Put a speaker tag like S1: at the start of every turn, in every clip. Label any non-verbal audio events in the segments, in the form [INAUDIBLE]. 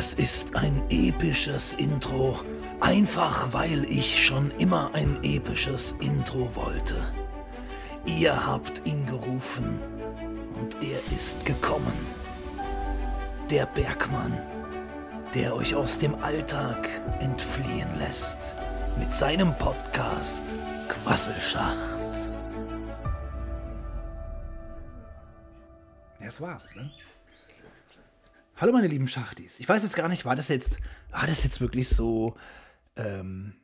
S1: Es ist ein episches Intro, einfach weil ich schon immer ein episches Intro wollte. Ihr habt ihn gerufen und er ist gekommen. Der Bergmann, der euch aus dem Alltag entfliehen lässt. Mit seinem Podcast Quasselschacht.
S2: Das war's, ne? Hallo meine lieben Schachtis. Ich weiß jetzt gar nicht, war das jetzt, war das jetzt wirklich so, ähm,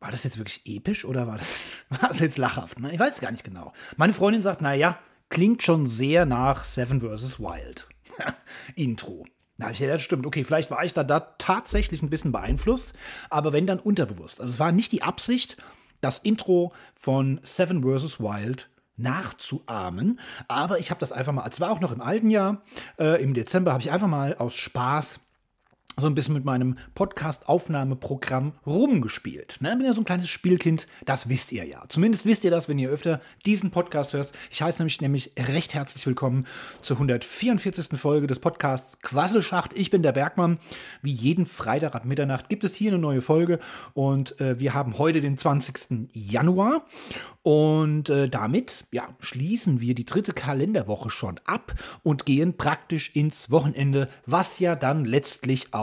S2: war das jetzt wirklich episch oder war das, [LAUGHS] war das jetzt lachhaft? Ne? Ich weiß es gar nicht genau. Meine Freundin sagt, naja, klingt schon sehr nach Seven vs. Wild. [LAUGHS] Intro. Na, ich ja, das stimmt. Okay, vielleicht war ich da, da tatsächlich ein bisschen beeinflusst, aber wenn dann unterbewusst. Also es war nicht die Absicht, das Intro von Seven vs. Wild nachzuahmen. Aber ich habe das einfach mal, es war auch noch im alten Jahr, äh, im Dezember habe ich einfach mal aus Spaß so ein bisschen mit meinem Podcast-Aufnahmeprogramm rumgespielt. Ne? Bin ja so ein kleines Spielkind, das wisst ihr ja. Zumindest wisst ihr das, wenn ihr öfter diesen Podcast hört. Ich heiße nämlich, nämlich recht herzlich willkommen zur 144. Folge des Podcasts Quasselschacht. Ich bin der Bergmann. Wie jeden Freitag ab Mitternacht gibt es hier eine neue Folge und äh, wir haben heute den 20. Januar und äh, damit ja, schließen wir die dritte Kalenderwoche schon ab und gehen praktisch ins Wochenende, was ja dann letztlich auch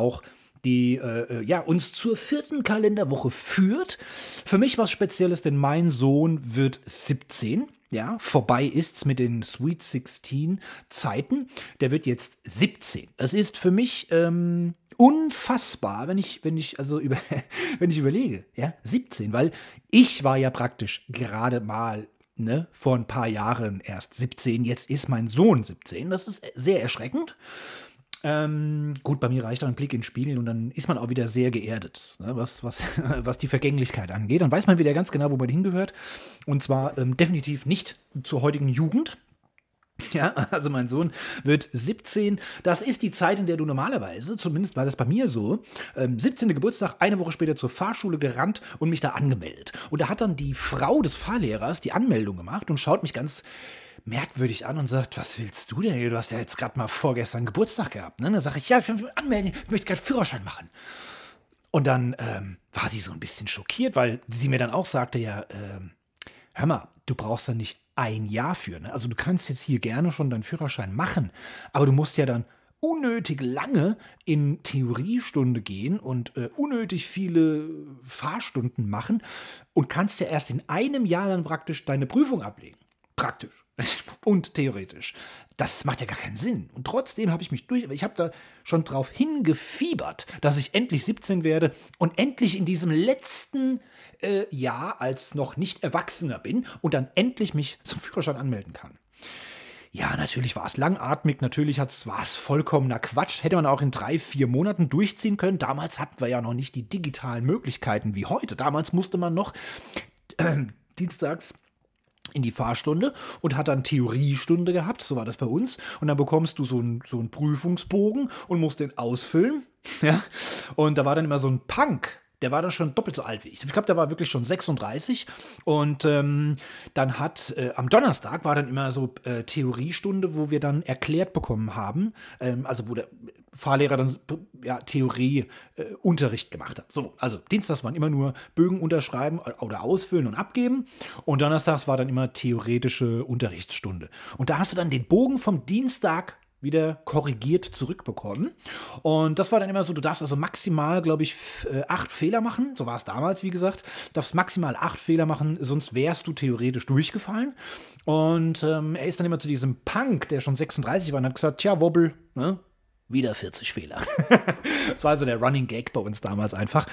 S2: die äh, äh ja, uns zur vierten Kalenderwoche führt. Für mich was Spezielles, denn mein Sohn wird 17. Ja, vorbei ist's mit den Sweet 16 Zeiten. Der wird jetzt 17. Das ist für mich ähm, unfassbar, wenn ich, wenn ich, also über, [LAUGHS] wenn ich überlege, ja, 17, weil ich war ja praktisch gerade mal Ne, vor ein paar Jahren erst 17, jetzt ist mein Sohn 17. Das ist sehr erschreckend. Ähm, gut, bei mir reicht ein Blick ins Spiegel und dann ist man auch wieder sehr geerdet, ne, was, was, [LAUGHS] was die Vergänglichkeit angeht. Dann weiß man wieder ganz genau, wo man hingehört. Und zwar ähm, definitiv nicht zur heutigen Jugend. [LAUGHS] Ja, also mein Sohn wird 17. Das ist die Zeit, in der du normalerweise, zumindest war das bei mir so, ähm, 17. Geburtstag, eine Woche später zur Fahrschule gerannt und mich da angemeldet. Und da hat dann die Frau des Fahrlehrers die Anmeldung gemacht und schaut mich ganz merkwürdig an und sagt, was willst du denn? Du hast ja jetzt gerade mal vorgestern Geburtstag gehabt. Ne? Dann sage ich, ja, ich will mich anmelden, ich möchte gerade Führerschein machen. Und dann ähm, war sie so ein bisschen schockiert, weil sie mir dann auch sagte, ja, ähm, hör mal, du brauchst da nicht ein Jahr für. Ne? Also du kannst jetzt hier gerne schon deinen Führerschein machen, aber du musst ja dann unnötig lange in Theoriestunde gehen und äh, unnötig viele Fahrstunden machen und kannst ja erst in einem Jahr dann praktisch deine Prüfung ablegen. Praktisch [LAUGHS] und theoretisch. Das macht ja gar keinen Sinn. Und trotzdem habe ich mich durch, ich habe da schon drauf hingefiebert, dass ich endlich 17 werde und endlich in diesem letzten äh, Jahr als noch nicht Erwachsener bin und dann endlich mich zum Führerschein anmelden kann. Ja, natürlich war es langatmig, natürlich war es vollkommener Quatsch. Hätte man auch in drei, vier Monaten durchziehen können. Damals hatten wir ja noch nicht die digitalen Möglichkeiten wie heute. Damals musste man noch äh, dienstags in die Fahrstunde und hat dann Theoriestunde gehabt, so war das bei uns. Und dann bekommst du so einen, so einen Prüfungsbogen und musst den ausfüllen. [LAUGHS] Ja? Und da war dann immer so ein Punk der war da schon doppelt so alt wie ich. Ich glaube, der war wirklich schon 36. Und ähm, dann hat äh, am Donnerstag war dann immer so äh, Theoriestunde, wo wir dann erklärt bekommen haben, ähm, also wo der Fahrlehrer dann ja, Theorieunterricht äh, gemacht hat. So, also Dienstags waren immer nur Bögen unterschreiben oder ausfüllen und abgeben. Und Donnerstags war dann immer theoretische Unterrichtsstunde. Und da hast du dann den Bogen vom Dienstag wieder korrigiert zurückbekommen. Und das war dann immer so, du darfst also maximal, glaube ich, äh, acht Fehler machen. So war es damals, wie gesagt. Du darfst maximal acht Fehler machen, sonst wärst du theoretisch durchgefallen. Und ähm, er ist dann immer zu diesem Punk, der schon 36 war, und hat gesagt, tja, Wobbel, ne? Wieder 40 Fehler. [LAUGHS] das war so der Running Gag bei uns damals einfach.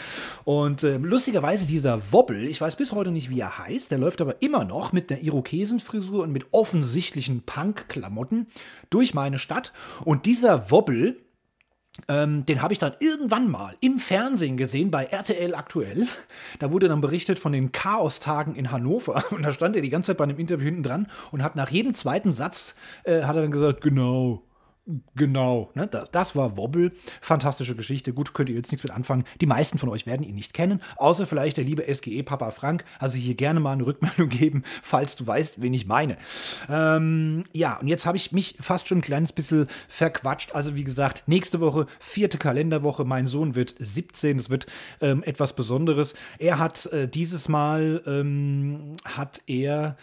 S2: Und äh, lustigerweise dieser Wobbel, ich weiß bis heute nicht, wie er heißt, der läuft aber immer noch mit einer Irokesenfrisur und mit offensichtlichen Punk-Klamotten durch meine Stadt. Und dieser Wobbel, ähm, den habe ich dann irgendwann mal im Fernsehen gesehen bei RTL aktuell. Da wurde dann berichtet von den Chaostagen in Hannover. [LAUGHS] Und da stand er die ganze Zeit bei einem Interview hinten dran und hat nach jedem zweiten Satz, äh, hat er dann gesagt, genau, Genau, ne? das war Wobble. Fantastische Geschichte. Gut, könnt ihr jetzt nichts mit anfangen. Die meisten von euch werden ihn nicht kennen, außer vielleicht der liebe SGE-Papa Frank. Also hier gerne mal eine Rückmeldung [LAUGHS] geben, falls du weißt, wen ich meine. Ähm, ja, und jetzt habe ich mich fast schon ein kleines bisschen verquatscht. Also wie gesagt, nächste Woche, vierte Kalenderwoche. Mein Sohn wird 17. Das wird ähm, etwas Besonderes. Er hat äh, dieses Mal, ähm, hat er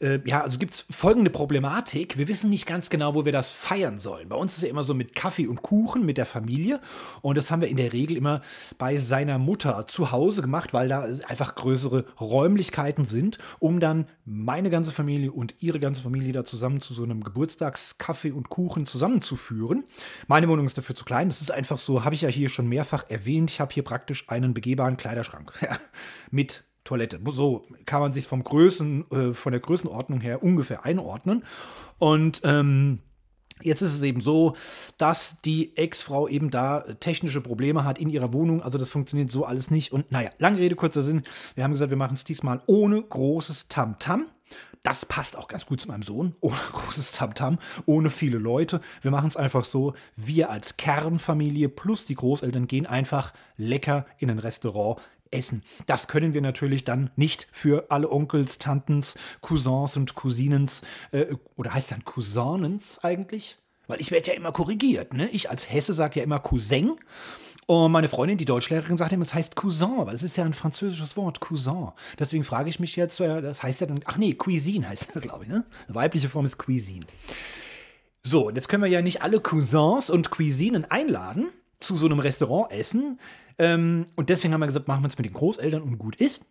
S2: äh, ja, also gibt es folgende Problematik. Wir wissen nicht ganz genau, wo wir das feiern sollen. Bei uns ist es ja immer so mit Kaffee und Kuchen mit der Familie. Und das haben wir in der Regel immer bei seiner Mutter zu Hause gemacht, weil da einfach größere Räumlichkeiten sind, um dann meine ganze Familie und ihre ganze Familie da zusammen zu so einem Geburtstagskaffee und Kuchen zusammenzuführen. Meine Wohnung ist dafür zu klein. Das ist einfach so, habe ich ja hier schon mehrfach erwähnt. Ich habe hier praktisch einen begehbaren Kleiderschrank [LAUGHS] mit Toilette. So kann man sich vom Größen, äh, von der Größenordnung her ungefähr einordnen. Und ähm, Jetzt ist es eben so, dass die Ex-Frau eben da technische Probleme hat in ihrer Wohnung. Also das funktioniert so alles nicht. Und naja, lange Rede, kurzer Sinn. Wir haben gesagt, wir machen es diesmal ohne großes Tamtam. -Tam. Das passt auch ganz gut zu meinem Sohn. [LAUGHS] Ohne großes Tamtam, -Tam, ohne viele Leute. Wir machen es einfach so, wir als Kernfamilie plus die Großeltern gehen einfach lecker in ein Restaurant essen. Das können wir natürlich dann nicht für alle Onkels, Tantens, Cousins und Cousinens, äh, oder heißt dann Cousinens eigentlich? Weil ich werde ja immer korrigiert, ne? Ich als Hesse sage ja immer Cousin. Und meine Freundin, die Deutschlehrerin, sagt immer, es heißt Cousin, weil es ist ja ein französisches Wort, Cousin. Deswegen frage ich mich jetzt, äh, das heißt ja dann, ach nee, Cuisine heißt das, glaube ich, ne? Weibliche Form ist Cuisine. So, jetzt können wir ja nicht alle Cousins und Cuisinen einladen zu so einem Restaurant essen. Ähm, und deswegen haben wir gesagt, machen wir es mit den Großeltern und gut ist.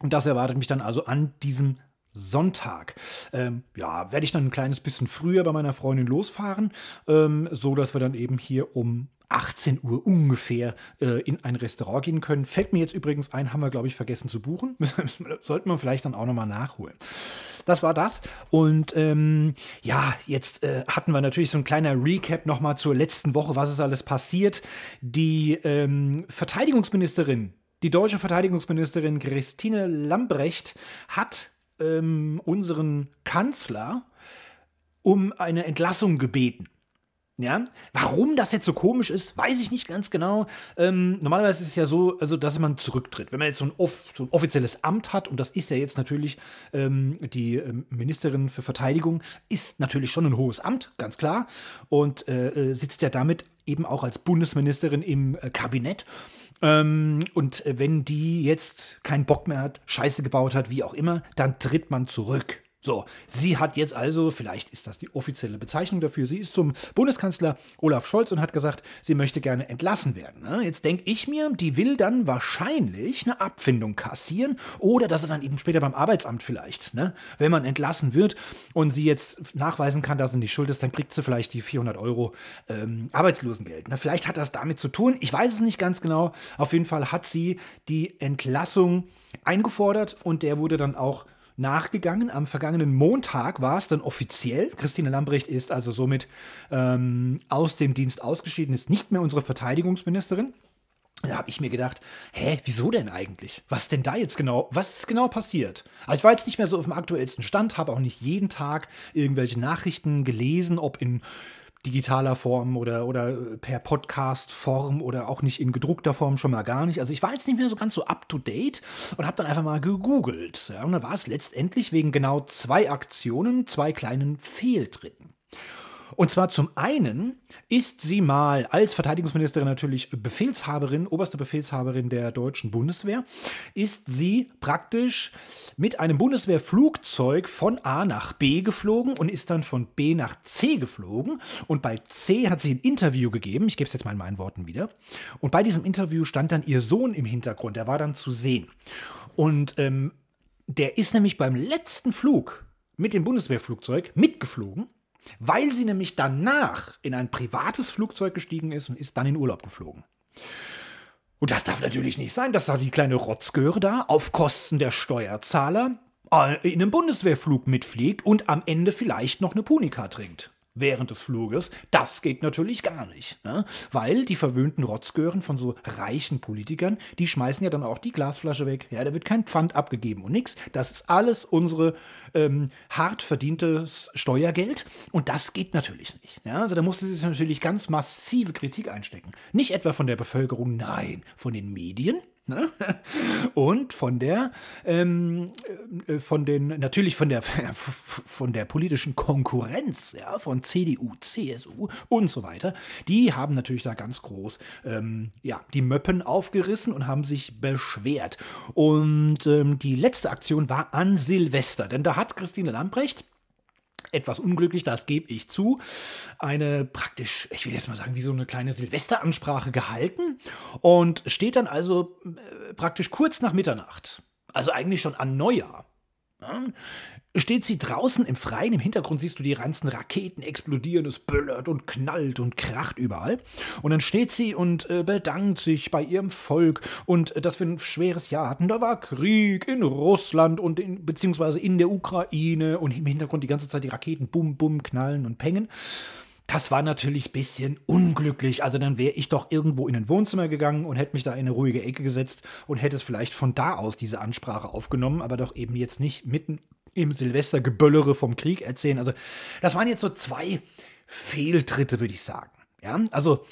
S2: Und das erwartet mich dann also an diesem Sonntag. Ähm, ja, werde ich dann ein kleines bisschen früher bei meiner Freundin losfahren, ähm, so dass wir dann eben hier um 18 Uhr ungefähr äh, in ein Restaurant gehen können. Fällt mir jetzt übrigens ein, haben wir, glaube ich, vergessen zu buchen. [LAUGHS] Sollten wir vielleicht dann auch nochmal nachholen. Das war das. Und ähm, ja, jetzt äh, hatten wir natürlich so ein kleiner Recap nochmal zur letzten Woche, was ist alles passiert. Die ähm, Verteidigungsministerin, die deutsche Verteidigungsministerin Christine Lambrecht hat ähm, unseren Kanzler um eine Entlassung gebeten. Ja, warum das jetzt so komisch ist, weiß ich nicht ganz genau. Ähm, normalerweise ist es ja so, also dass man zurücktritt. Wenn man jetzt so ein, off so ein offizielles Amt hat, und das ist ja jetzt natürlich ähm, die ähm, Ministerin für Verteidigung, ist natürlich schon ein hohes Amt, ganz klar, und äh, äh sitzt ja damit eben auch als Bundesministerin im äh, Kabinett. Ähm, und wenn die jetzt keinen Bock mehr hat, Scheiße gebaut hat, wie auch immer, dann tritt man zurück. So, sie hat jetzt also, vielleicht ist das die offizielle Bezeichnung dafür, sie ist zum Bundeskanzler Olaf Scholz und hat gesagt, sie möchte gerne entlassen werden. Ne? Jetzt denke ich mir, die will dann wahrscheinlich eine Abfindung kassieren oder dass er dann eben später beim Arbeitsamt vielleicht, ne? wenn man entlassen wird und sie jetzt nachweisen kann, dass sie nicht schuld ist, dann kriegt sie vielleicht die 400 Euro ähm, Arbeitslosengeld. Ne? Vielleicht hat das damit zu tun, ich weiß es nicht ganz genau. Auf jeden Fall hat sie die Entlassung eingefordert und der wurde dann auch nachgegangen. Am vergangenen Montag war es dann offiziell. Christine Lambrecht ist also somit ähm, aus dem Dienst ausgeschieden, ist nicht mehr unsere Verteidigungsministerin. Da habe ich mir gedacht, hä, wieso denn eigentlich? Was denn da jetzt genau? Was ist genau passiert? Also ich war jetzt nicht mehr so auf dem aktuellsten Stand, habe auch nicht jeden Tag irgendwelche Nachrichten gelesen, ob in digitaler Form oder, oder per Podcast-Form oder auch nicht in gedruckter Form schon mal gar nicht. Also ich war jetzt nicht mehr so ganz so up-to-date und habe dann einfach mal gegoogelt. Ja, und da war es letztendlich wegen genau zwei Aktionen, zwei kleinen Fehltritten. Und zwar zum einen ist sie mal als Verteidigungsministerin natürlich Befehlshaberin, oberste Befehlshaberin der deutschen Bundeswehr, ist sie praktisch mit einem Bundeswehrflugzeug von A nach B geflogen und ist dann von B nach C geflogen. Und bei C hat sie ein Interview gegeben. Ich gebe es jetzt mal in meinen Worten wieder. Und bei diesem Interview stand dann ihr Sohn im Hintergrund. Der war dann zu sehen. Und ähm, der ist nämlich beim letzten Flug mit dem Bundeswehrflugzeug mitgeflogen weil sie nämlich danach in ein privates Flugzeug gestiegen ist und ist dann in Urlaub geflogen. Und das darf natürlich nicht sein, dass da die kleine Rotzgöre da auf Kosten der Steuerzahler äh, in einem Bundeswehrflug mitfliegt und am Ende vielleicht noch eine Punika trinkt. Während des Fluges. Das geht natürlich gar nicht, ne? weil die verwöhnten Rotzgören von so reichen Politikern, die schmeißen ja dann auch die Glasflasche weg. Ja, da wird kein Pfand abgegeben und nichts. Das ist alles unsere ähm, hart verdientes Steuergeld und das geht natürlich nicht. Ja? Also da musste sich natürlich ganz massive Kritik einstecken. Nicht etwa von der Bevölkerung, nein, von den Medien, Ne? Und von der, ähm, äh, von den, natürlich von der, [LAUGHS] von der politischen Konkurrenz, ja, von CDU, CSU und so weiter, die haben natürlich da ganz groß, ähm, ja, die Möppen aufgerissen und haben sich beschwert. Und ähm, die letzte Aktion war an Silvester, denn da hat Christine Lambrecht, etwas unglücklich, das gebe ich zu, eine praktisch, ich will jetzt mal sagen, wie so eine kleine Silvesteransprache gehalten und steht dann also äh, praktisch kurz nach Mitternacht, also eigentlich schon an Neujahr, ja, steht sie draußen im Freien. Im Hintergrund siehst du die ganzen Raketen explodieren, es böllert und knallt und kracht überall. Und dann steht sie und äh, bedankt sich bei ihrem Volk und äh, dass wir ein schweres Jahr hatten. Da war Krieg in Russland und in, beziehungsweise in der Ukraine und im Hintergrund die ganze Zeit die Raketen bum, bum, knallen und pengen. Das war natürlich ein bisschen unglücklich. Also dann wäre ich doch irgendwo in ein Wohnzimmer gegangen und hätte mich da in eine ruhige Ecke gesetzt und hätte es vielleicht von da aus diese Ansprache aufgenommen, aber doch eben jetzt nicht mitten im Silvestergeböllere vom Krieg erzählen. Also, das waren jetzt so zwei Fehltritte, würde ich sagen. Ja, also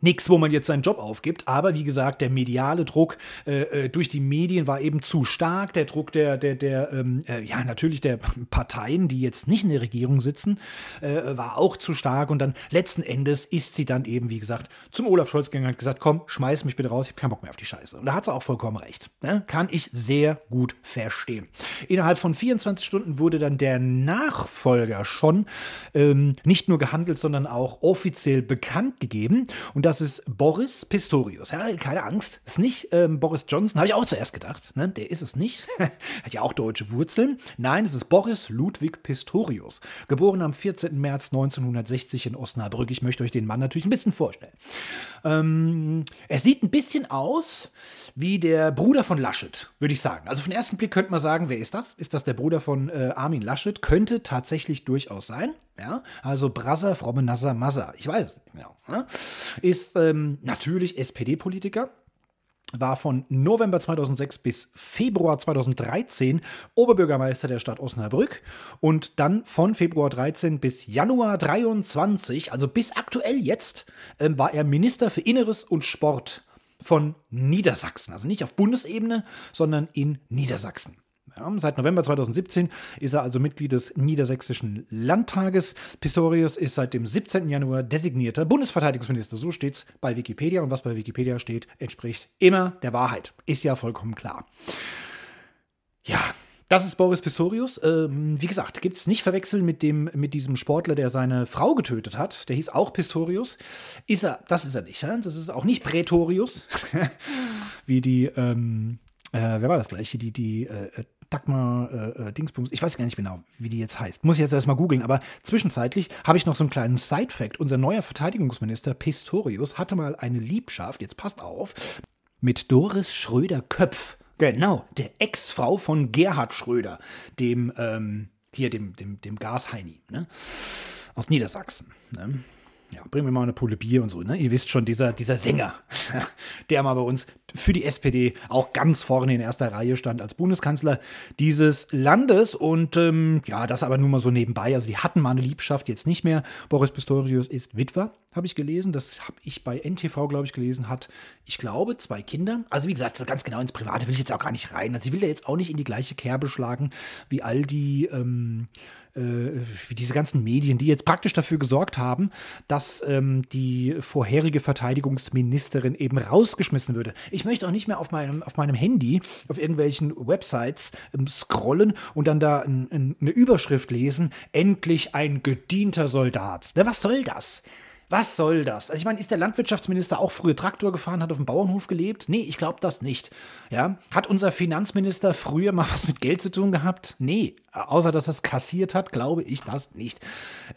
S2: Nichts, wo man jetzt seinen Job aufgibt, aber wie gesagt, der mediale Druck äh, äh, durch die Medien war eben zu stark. Der Druck der, der, der, ähm, äh, ja, natürlich der Parteien, die jetzt nicht in der Regierung sitzen, äh, war auch zu stark. Und dann letzten Endes ist sie dann eben, wie gesagt, zum Olaf Scholz gegangen und hat gesagt: Komm, schmeiß mich bitte raus, ich habe keinen Bock mehr auf die Scheiße. Und da hat sie auch vollkommen recht. Ne? Kann ich sehr gut verstehen. Innerhalb von 24 Stunden wurde dann der Nachfolger schon ähm, nicht nur gehandelt, sondern auch offiziell bekannt gegeben. Und das ist Boris Pistorius. Ja, keine Angst, ist nicht ähm, Boris Johnson, habe ich auch zuerst gedacht. Ne? Der ist es nicht. [LAUGHS] Hat ja auch deutsche Wurzeln. Nein, es ist Boris Ludwig Pistorius. Geboren am 14. März 1960 in Osnabrück. Ich möchte euch den Mann natürlich ein bisschen vorstellen. Ähm, er sieht ein bisschen aus wie der Bruder von Laschet, würde ich sagen. Also von ersten Blick könnte man sagen, wer ist das? Ist das der Bruder von äh, Armin Laschet? Könnte tatsächlich durchaus sein. Ja, also Brasser, fromme Nasser, Masser. Ich weiß es nicht genau. Ne? Ist ähm, natürlich SPD-Politiker, war von November 2006 bis Februar 2013 Oberbürgermeister der Stadt Osnabrück und dann von Februar 13 bis Januar 23, also bis aktuell jetzt, äh, war er Minister für Inneres und Sport von Niedersachsen. Also nicht auf Bundesebene, sondern in Niedersachsen. Ja, seit November 2017 ist er also Mitglied des Niedersächsischen Landtages. Pistorius ist seit dem 17. Januar designierter Bundesverteidigungsminister. So steht es bei Wikipedia. Und was bei Wikipedia steht, entspricht immer der Wahrheit. Ist ja vollkommen klar. Ja, das ist Boris Pistorius. Ähm, wie gesagt, gibt es nicht verwechseln mit, dem, mit diesem Sportler, der seine Frau getötet hat. Der hieß auch Pistorius. Ist er, das ist er nicht. Ja? Das ist auch nicht Prätorius, [LAUGHS] wie die, ähm, äh, wer war das gleiche? Die, die äh, Dagmar äh, äh, Dingsbums, ich weiß gar nicht genau, wie die jetzt heißt. Muss ich jetzt erstmal googeln, aber zwischenzeitlich habe ich noch so einen kleinen Side-Fact. Unser neuer Verteidigungsminister Pistorius hatte mal eine Liebschaft, jetzt passt auf, mit Doris Schröder-Köpf. Genau, der Ex-Frau von Gerhard Schröder, dem, ähm, hier, dem, dem, dem Gasheini, ne? Aus Niedersachsen. Ne? Ja, bringen wir mal eine Pulle Bier und so. Ne? Ihr wisst schon, dieser, dieser Sänger, [LAUGHS] der mal bei uns für die SPD auch ganz vorne in erster Reihe stand als Bundeskanzler dieses Landes. Und ähm, ja, das aber nur mal so nebenbei. Also die hatten mal eine Liebschaft, jetzt nicht mehr. Boris Pistorius ist Witwer, habe ich gelesen. Das habe ich bei NTV, glaube ich, gelesen. Hat, ich glaube, zwei Kinder. Also wie gesagt, ganz genau ins Private will ich jetzt auch gar nicht rein. Also ich will da jetzt auch nicht in die gleiche Kerbe schlagen wie all die... Ähm, äh, wie diese ganzen Medien, die jetzt praktisch dafür gesorgt haben, dass ähm, die vorherige Verteidigungsministerin eben rausgeschmissen würde. Ich möchte auch nicht mehr auf meinem, auf meinem Handy, auf irgendwelchen Websites ähm, scrollen und dann da ein, ein, eine Überschrift lesen, endlich ein gedienter Soldat. Na, was soll das? Was soll das? Also ich meine, ist der Landwirtschaftsminister auch früher Traktor gefahren, hat auf dem Bauernhof gelebt? Nee, ich glaube das nicht. Ja? Hat unser Finanzminister früher mal [LAUGHS] was mit Geld zu tun gehabt? Nee, außer dass er es kassiert hat, glaube ich das nicht.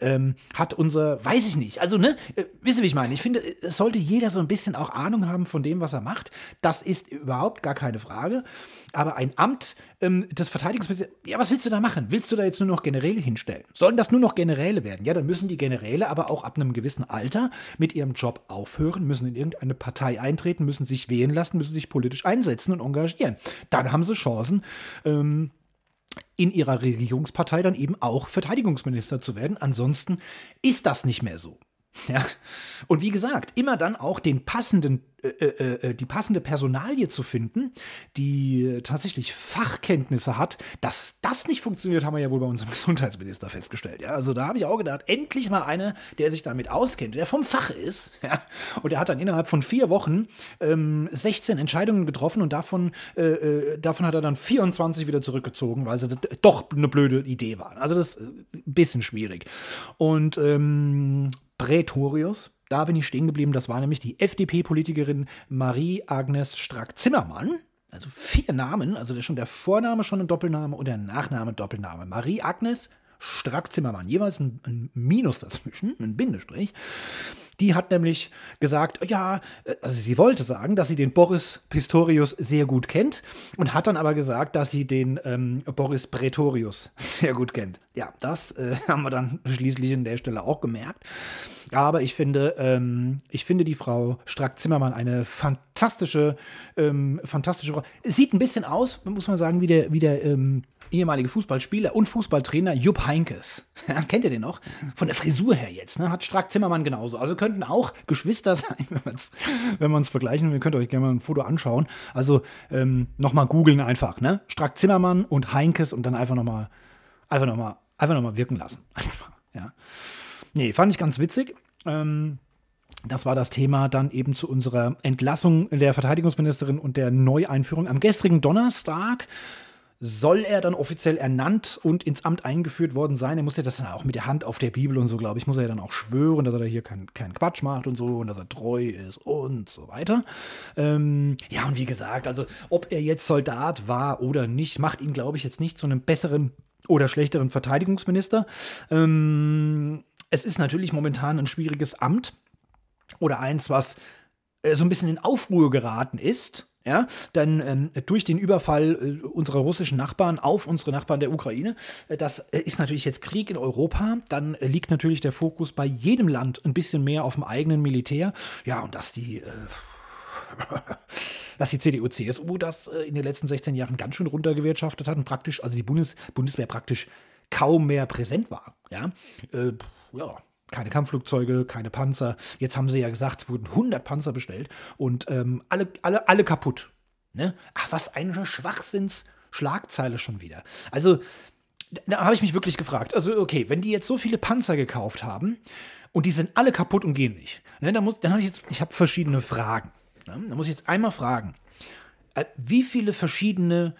S2: Ähm, hat unser, weiß ich nicht. Also, ne, äh, wisst ihr, wie ich meine? Ich finde, es sollte jeder so ein bisschen auch Ahnung haben von dem, was er macht. Das ist überhaupt gar keine Frage. Aber ein Amt ähm, des Verteidigungsministers, ja, was willst du da machen? Willst du da jetzt nur noch Generäle hinstellen? Sollen das nur noch Generäle werden? Ja, dann müssen die Generäle aber auch ab einem gewissen Alter mit ihrem Job aufhören, müssen in irgendeine Partei eintreten, müssen sich wählen lassen, müssen sich politisch einsetzen und engagieren. Dann haben sie Chancen, ähm, in ihrer Regierungspartei dann eben auch Verteidigungsminister zu werden. Ansonsten ist das nicht mehr so. Ja. Und wie gesagt, immer dann auch den passenden äh, äh, äh, die passende Personalie zu finden, die tatsächlich Fachkenntnisse hat, dass das nicht funktioniert, haben wir ja wohl bei unserem [LAUGHS] Gesundheitsminister festgestellt. Ja, also da habe ich auch gedacht, endlich mal einer, der sich damit auskennt, der vom Fach ist. [LAUGHS] Ja, und der hat dann innerhalb von vier Wochen ähm, 16 Entscheidungen getroffen und davon, äh, davon hat er dann 24 wieder zurückgezogen, weil sie doch eine blöde Idee waren. Also das ist ein bisschen schwierig. Und ähm, Prätorius, da bin ich stehen geblieben. Das war nämlich die FDP-Politikerin Marie-Agnes Strack-Zimmermann. Also vier Namen, also schon der Vorname schon ein Doppelname und der Nachname Doppelname. Marie-Agnes Strack-Zimmermann, jeweils ein, ein Minus dazwischen, ein Bindestrich. Die hat nämlich gesagt, ja, äh, also sie wollte sagen, dass sie den Boris Pistorius sehr gut kennt und hat dann aber gesagt, dass sie den ähm, Boris Pretorius sehr gut kennt. Ja, das äh, [LAUGHS] haben wir dann schließlich an der Stelle auch gemerkt. Aber ich finde, ähm, ich finde die Frau Strack-Zimmermann eine fantastische, ähm, fantastische Frau. Sieht ein bisschen aus, muss man sagen, wie der, wie der ähm, ehemalige Fußballspieler und Fußballtrainer Jupp Heinkes. [LAUGHS] Kennt ihr den noch? Von der Frisur her jetzt, ne? Hat Strack Zimmermann genauso. Also könnten auch Geschwister [LAUGHS] sein, wenn man es vergleichen. Ihr könnt euch gerne mal ein Foto anschauen. Also ähm, nochmal googeln einfach, ne? Strack Zimmermann und Heinkes und dann einfach nochmal, einfach nochmal, einfach nochmal wirken lassen. [LAUGHS] Ja. Nee, fand ich ganz witzig. Ähm, das war das Thema dann eben zu unserer Entlassung der Verteidigungsministerin und der Neueinführung am gestrigen Donnerstag soll er dann offiziell ernannt und ins Amt eingeführt worden sein. Er muss ja das dann auch mit der Hand auf der Bibel und so, glaube ich, muss er ja dann auch schwören, dass er da hier keinen kein Quatsch macht und so und dass er treu ist und so weiter. Ähm, ja, und wie gesagt, also ob er jetzt Soldat war oder nicht, macht ihn, glaube ich, jetzt nicht zu einem besseren oder schlechteren Verteidigungsminister. Ähm, es ist natürlich momentan ein schwieriges Amt oder eins, was äh, so ein bisschen in Aufruhr geraten ist ja, dann ähm, durch den Überfall äh, unserer russischen Nachbarn auf unsere Nachbarn der Ukraine, äh, das äh, ist natürlich jetzt Krieg in Europa, dann äh, liegt natürlich der Fokus bei jedem Land ein bisschen mehr auf dem eigenen Militär. Ja, und dass die, äh, [LAUGHS] dass die CDU, CSU das äh, in den letzten 16 Jahren ganz schön runtergewirtschaftet hat und praktisch, also die Bundes Bundeswehr praktisch kaum mehr präsent war. Ja, ja keine Kampfflugzeuge, keine Panzer. Jetzt haben sie ja gesagt, es wurden 100 Panzer bestellt und ähm, alle, alle, alle kaputt. Ne? Ach, was eine Schwachsinns-Schlagzeile schon wieder. Also, da habe ich mich wirklich gefragt. Also, okay, wenn die jetzt so viele Panzer gekauft haben und die sind alle kaputt und gehen nicht, ne, dann, dann habe ich jetzt, ich habe verschiedene Fragen. Ne? Da muss ich jetzt einmal fragen, äh, wie viele verschiedene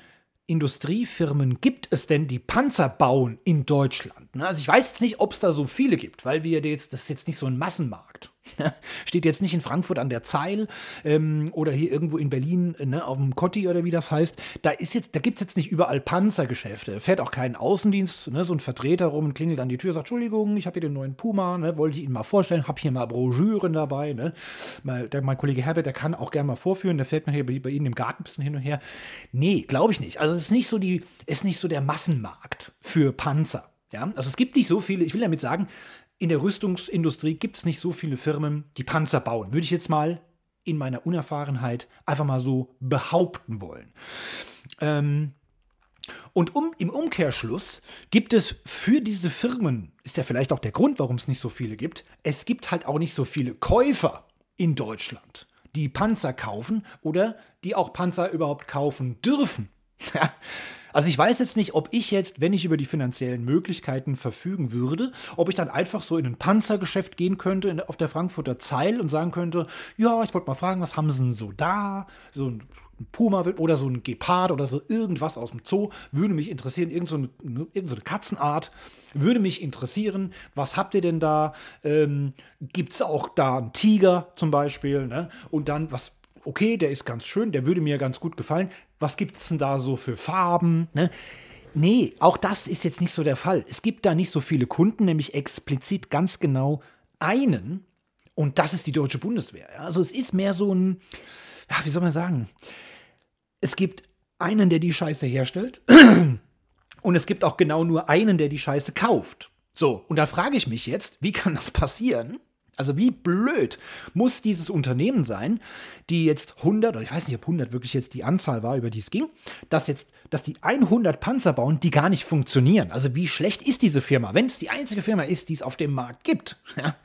S2: Industriefirmen gibt es denn, die Panzer bauen in Deutschland? Also ich weiß jetzt nicht, ob es da so viele gibt, weil wir jetzt, das ist jetzt nicht so ein Massenmarkt. [LAUGHS] Steht jetzt nicht in Frankfurt an der Zeil ähm, oder hier irgendwo in Berlin ne, auf dem Kotti oder wie das heißt. Da da gibt es jetzt nicht überall Panzergeschäfte. Fährt auch kein Außendienst, ne, so ein Vertreter rum und klingelt an die Tür, sagt, Entschuldigung, ich habe hier den neuen Puma, ne, wollte ich Ihnen mal vorstellen, habe hier mal Broschüren dabei. Ne. Mal, der, mein Kollege Herbert, der kann auch gerne mal vorführen, der fährt mir hier bei, bei Ihnen im Garten ein bisschen hin und her. Nee, glaube ich nicht. Also es ist nicht so die, ist nicht so der Massenmarkt für Panzer. Ja, also es gibt nicht so viele, ich will damit sagen, in der Rüstungsindustrie gibt es nicht so viele Firmen, die Panzer bauen. Würde ich jetzt mal in meiner Unerfahrenheit einfach mal so behaupten wollen. Ähm, und um, im Umkehrschluss gibt es für diese Firmen, ist ja vielleicht auch der Grund, warum es nicht so viele gibt, es gibt halt auch nicht so viele Käufer in Deutschland, die Panzer kaufen oder die auch Panzer überhaupt kaufen dürfen. [LAUGHS] Also ich weiß jetzt nicht, ob ich jetzt, wenn ich über die finanziellen Möglichkeiten verfügen würde, ob ich dann einfach so in ein Panzergeschäft gehen könnte auf der Frankfurter Zeil und sagen könnte, ja, ich wollte mal fragen, was haben sie denn so da? So ein ein Puma oder so ein Gepard oder so irgendwas aus dem Zoo, würde mich interessieren, irgendeine so eine, irgend so eine Katzenart, würde mich interessieren, was habt ihr denn da? Ähm, Gibt es auch da einen Tiger zum Beispiel? Ne? Und dann, was, okay, der ist ganz schön, der würde mir ganz gut gefallen. Was gibt es denn da so für Farben? Ne? Nee, auch das ist jetzt nicht so der Fall. Es gibt da nicht so viele Kunden, nämlich explizit ganz genau einen. Und das ist die deutsche Bundeswehr. Also es ist mehr so ein, ja, wie soll man sagen? Es gibt einen, der die Scheiße herstellt. [CLEARS THROAT] Und es gibt auch genau nur einen, der die Scheiße kauft. So, und da frage ich mich jetzt, wie kann das passieren? Also wie blöd muss dieses Unternehmen sein, die jetzt 100, oder ich weiß nicht, ob 100 wirklich jetzt die Anzahl war, über die es ging, dass jetzt, dass die 100 Panzer bauen, die gar nicht funktionieren. Also wie schlecht ist diese Firma, wenn es die einzige Firma ist, die es auf dem Markt gibt. [LAUGHS] Ja?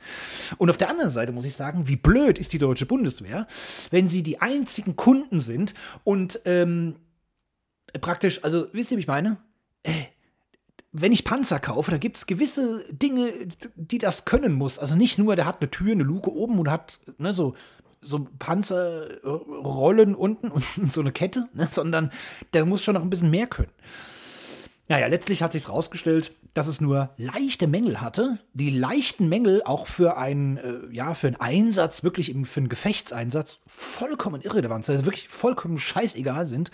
S2: Und auf der anderen Seite muss ich sagen, wie blöd ist die deutsche Bundeswehr, wenn sie die einzigen Kunden sind und ähm, praktisch, also wisst ihr, wie ich meine? Äh, wenn ich Panzer kaufe, da gibt es gewisse Dinge, die das können muss. Also nicht nur, der hat eine Tür, eine Luke oben und hat ne, so, so Panzerrollen unten und [LAUGHS] so eine Kette, ne, sondern der muss schon noch ein bisschen mehr können. Naja, letztlich hat sich rausgestellt, dass es nur leichte Mängel hatte. Die leichten Mängel auch für einen, äh, ja, für einen Einsatz, wirklich eben für einen Gefechtseinsatz, vollkommen irrelevant, also wirklich vollkommen scheißegal sind.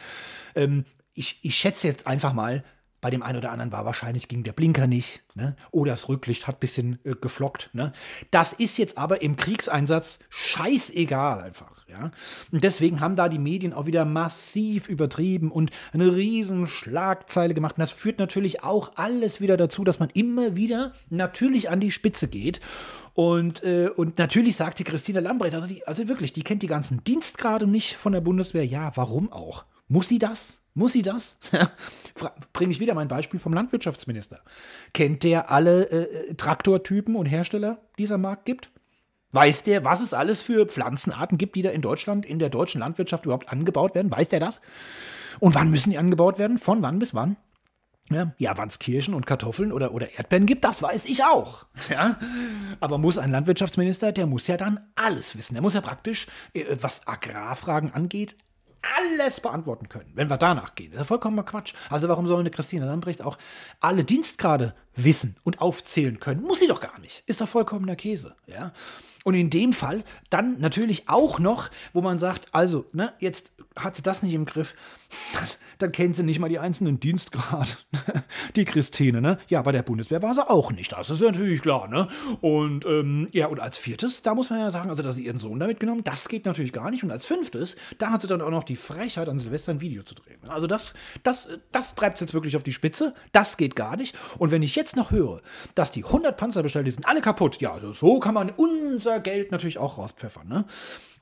S2: Ähm, ich, ich schätze jetzt einfach mal, bei dem einen oder anderen war wahrscheinlich ging der Blinker nicht, ne? Oder das Rücklicht hat ein bisschen äh, geflockt, ne? Das ist jetzt aber im Kriegseinsatz scheißegal einfach, ja? Und deswegen haben da die Medien auch wieder massiv übertrieben und eine riesen Schlagzeile gemacht. Und das führt natürlich auch alles wieder dazu, dass man immer wieder natürlich an die Spitze geht. Und, äh, und natürlich sagte Christina Lambrecht, also, die, also wirklich, die kennt die ganzen Dienstgrade nicht von der Bundeswehr. Ja, warum auch? Muss sie das? Muss sie das? [LAUGHS] Bringe ich wieder mein Beispiel vom Landwirtschaftsminister. Kennt der alle äh, Traktortypen und Hersteller, die es Markt gibt? Weiß der, was es alles für Pflanzenarten gibt, die da in Deutschland, in der deutschen Landwirtschaft überhaupt angebaut werden? Weiß der das? Und wann müssen die angebaut werden? Von wann bis wann? Ja, ja wann es Kirschen und Kartoffeln oder, oder Erdbeeren gibt, das weiß ich auch. [LAUGHS] Ja? Aber muss ein Landwirtschaftsminister, der muss ja dann alles wissen. Der muss ja praktisch, äh, was Agrarfragen angeht, alles beantworten können, wenn wir danach gehen. Das ist ja vollkommener Quatsch. Also warum soll eine Christine Lambrecht auch alle Dienstgrade wissen und aufzählen können? Muss sie doch gar nicht. Ist doch vollkommener Käse. Ja? Und in dem Fall dann natürlich auch noch, wo man sagt, also, ne, jetzt hat sie das nicht im Griff, dann, kennt sie nicht mal die einzelnen Dienstgrade. [LAUGHS] die Christine, ne? Ja, bei der Bundeswehr war sie auch nicht. Das ist natürlich klar, ne? Und ähm, ja, und als viertes, da muss man ja sagen, also dass sie ihren Sohn damit genommen, das geht natürlich gar nicht. Und als fünftes, da hat sie dann auch noch die Frechheit, an Silvester ein Video zu drehen. Also das, das, das treibt es jetzt wirklich auf die Spitze. Das geht gar nicht. Und wenn ich jetzt noch höre, dass die 100 Panzer bestellt, sind alle kaputt, ja, also so kann man unser Geld natürlich auch rauspfeffern, ne?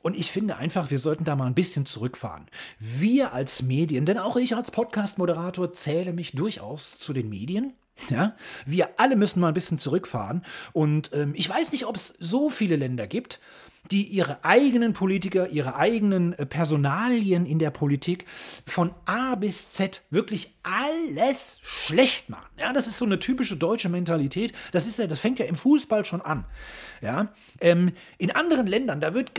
S2: Und ich finde einfach, wir sollten da mal ein bisschen zurückfahren. Wir als Medien, denn auch ich als Podcast-Moderator zähle mich durchaus zu den Medien. Ja, wir alle müssen mal ein bisschen zurückfahren. Und ähm, ich weiß nicht, ob es so viele Länder gibt, die ihre eigenen Politiker, ihre eigenen äh, Personalien in der Politik von A bis Z wirklich alles schlecht machen. Ja, das ist so eine typische deutsche Mentalität. Das ist ja, das fängt ja im Fußball schon an. Ja, ähm, in anderen Ländern, da wird,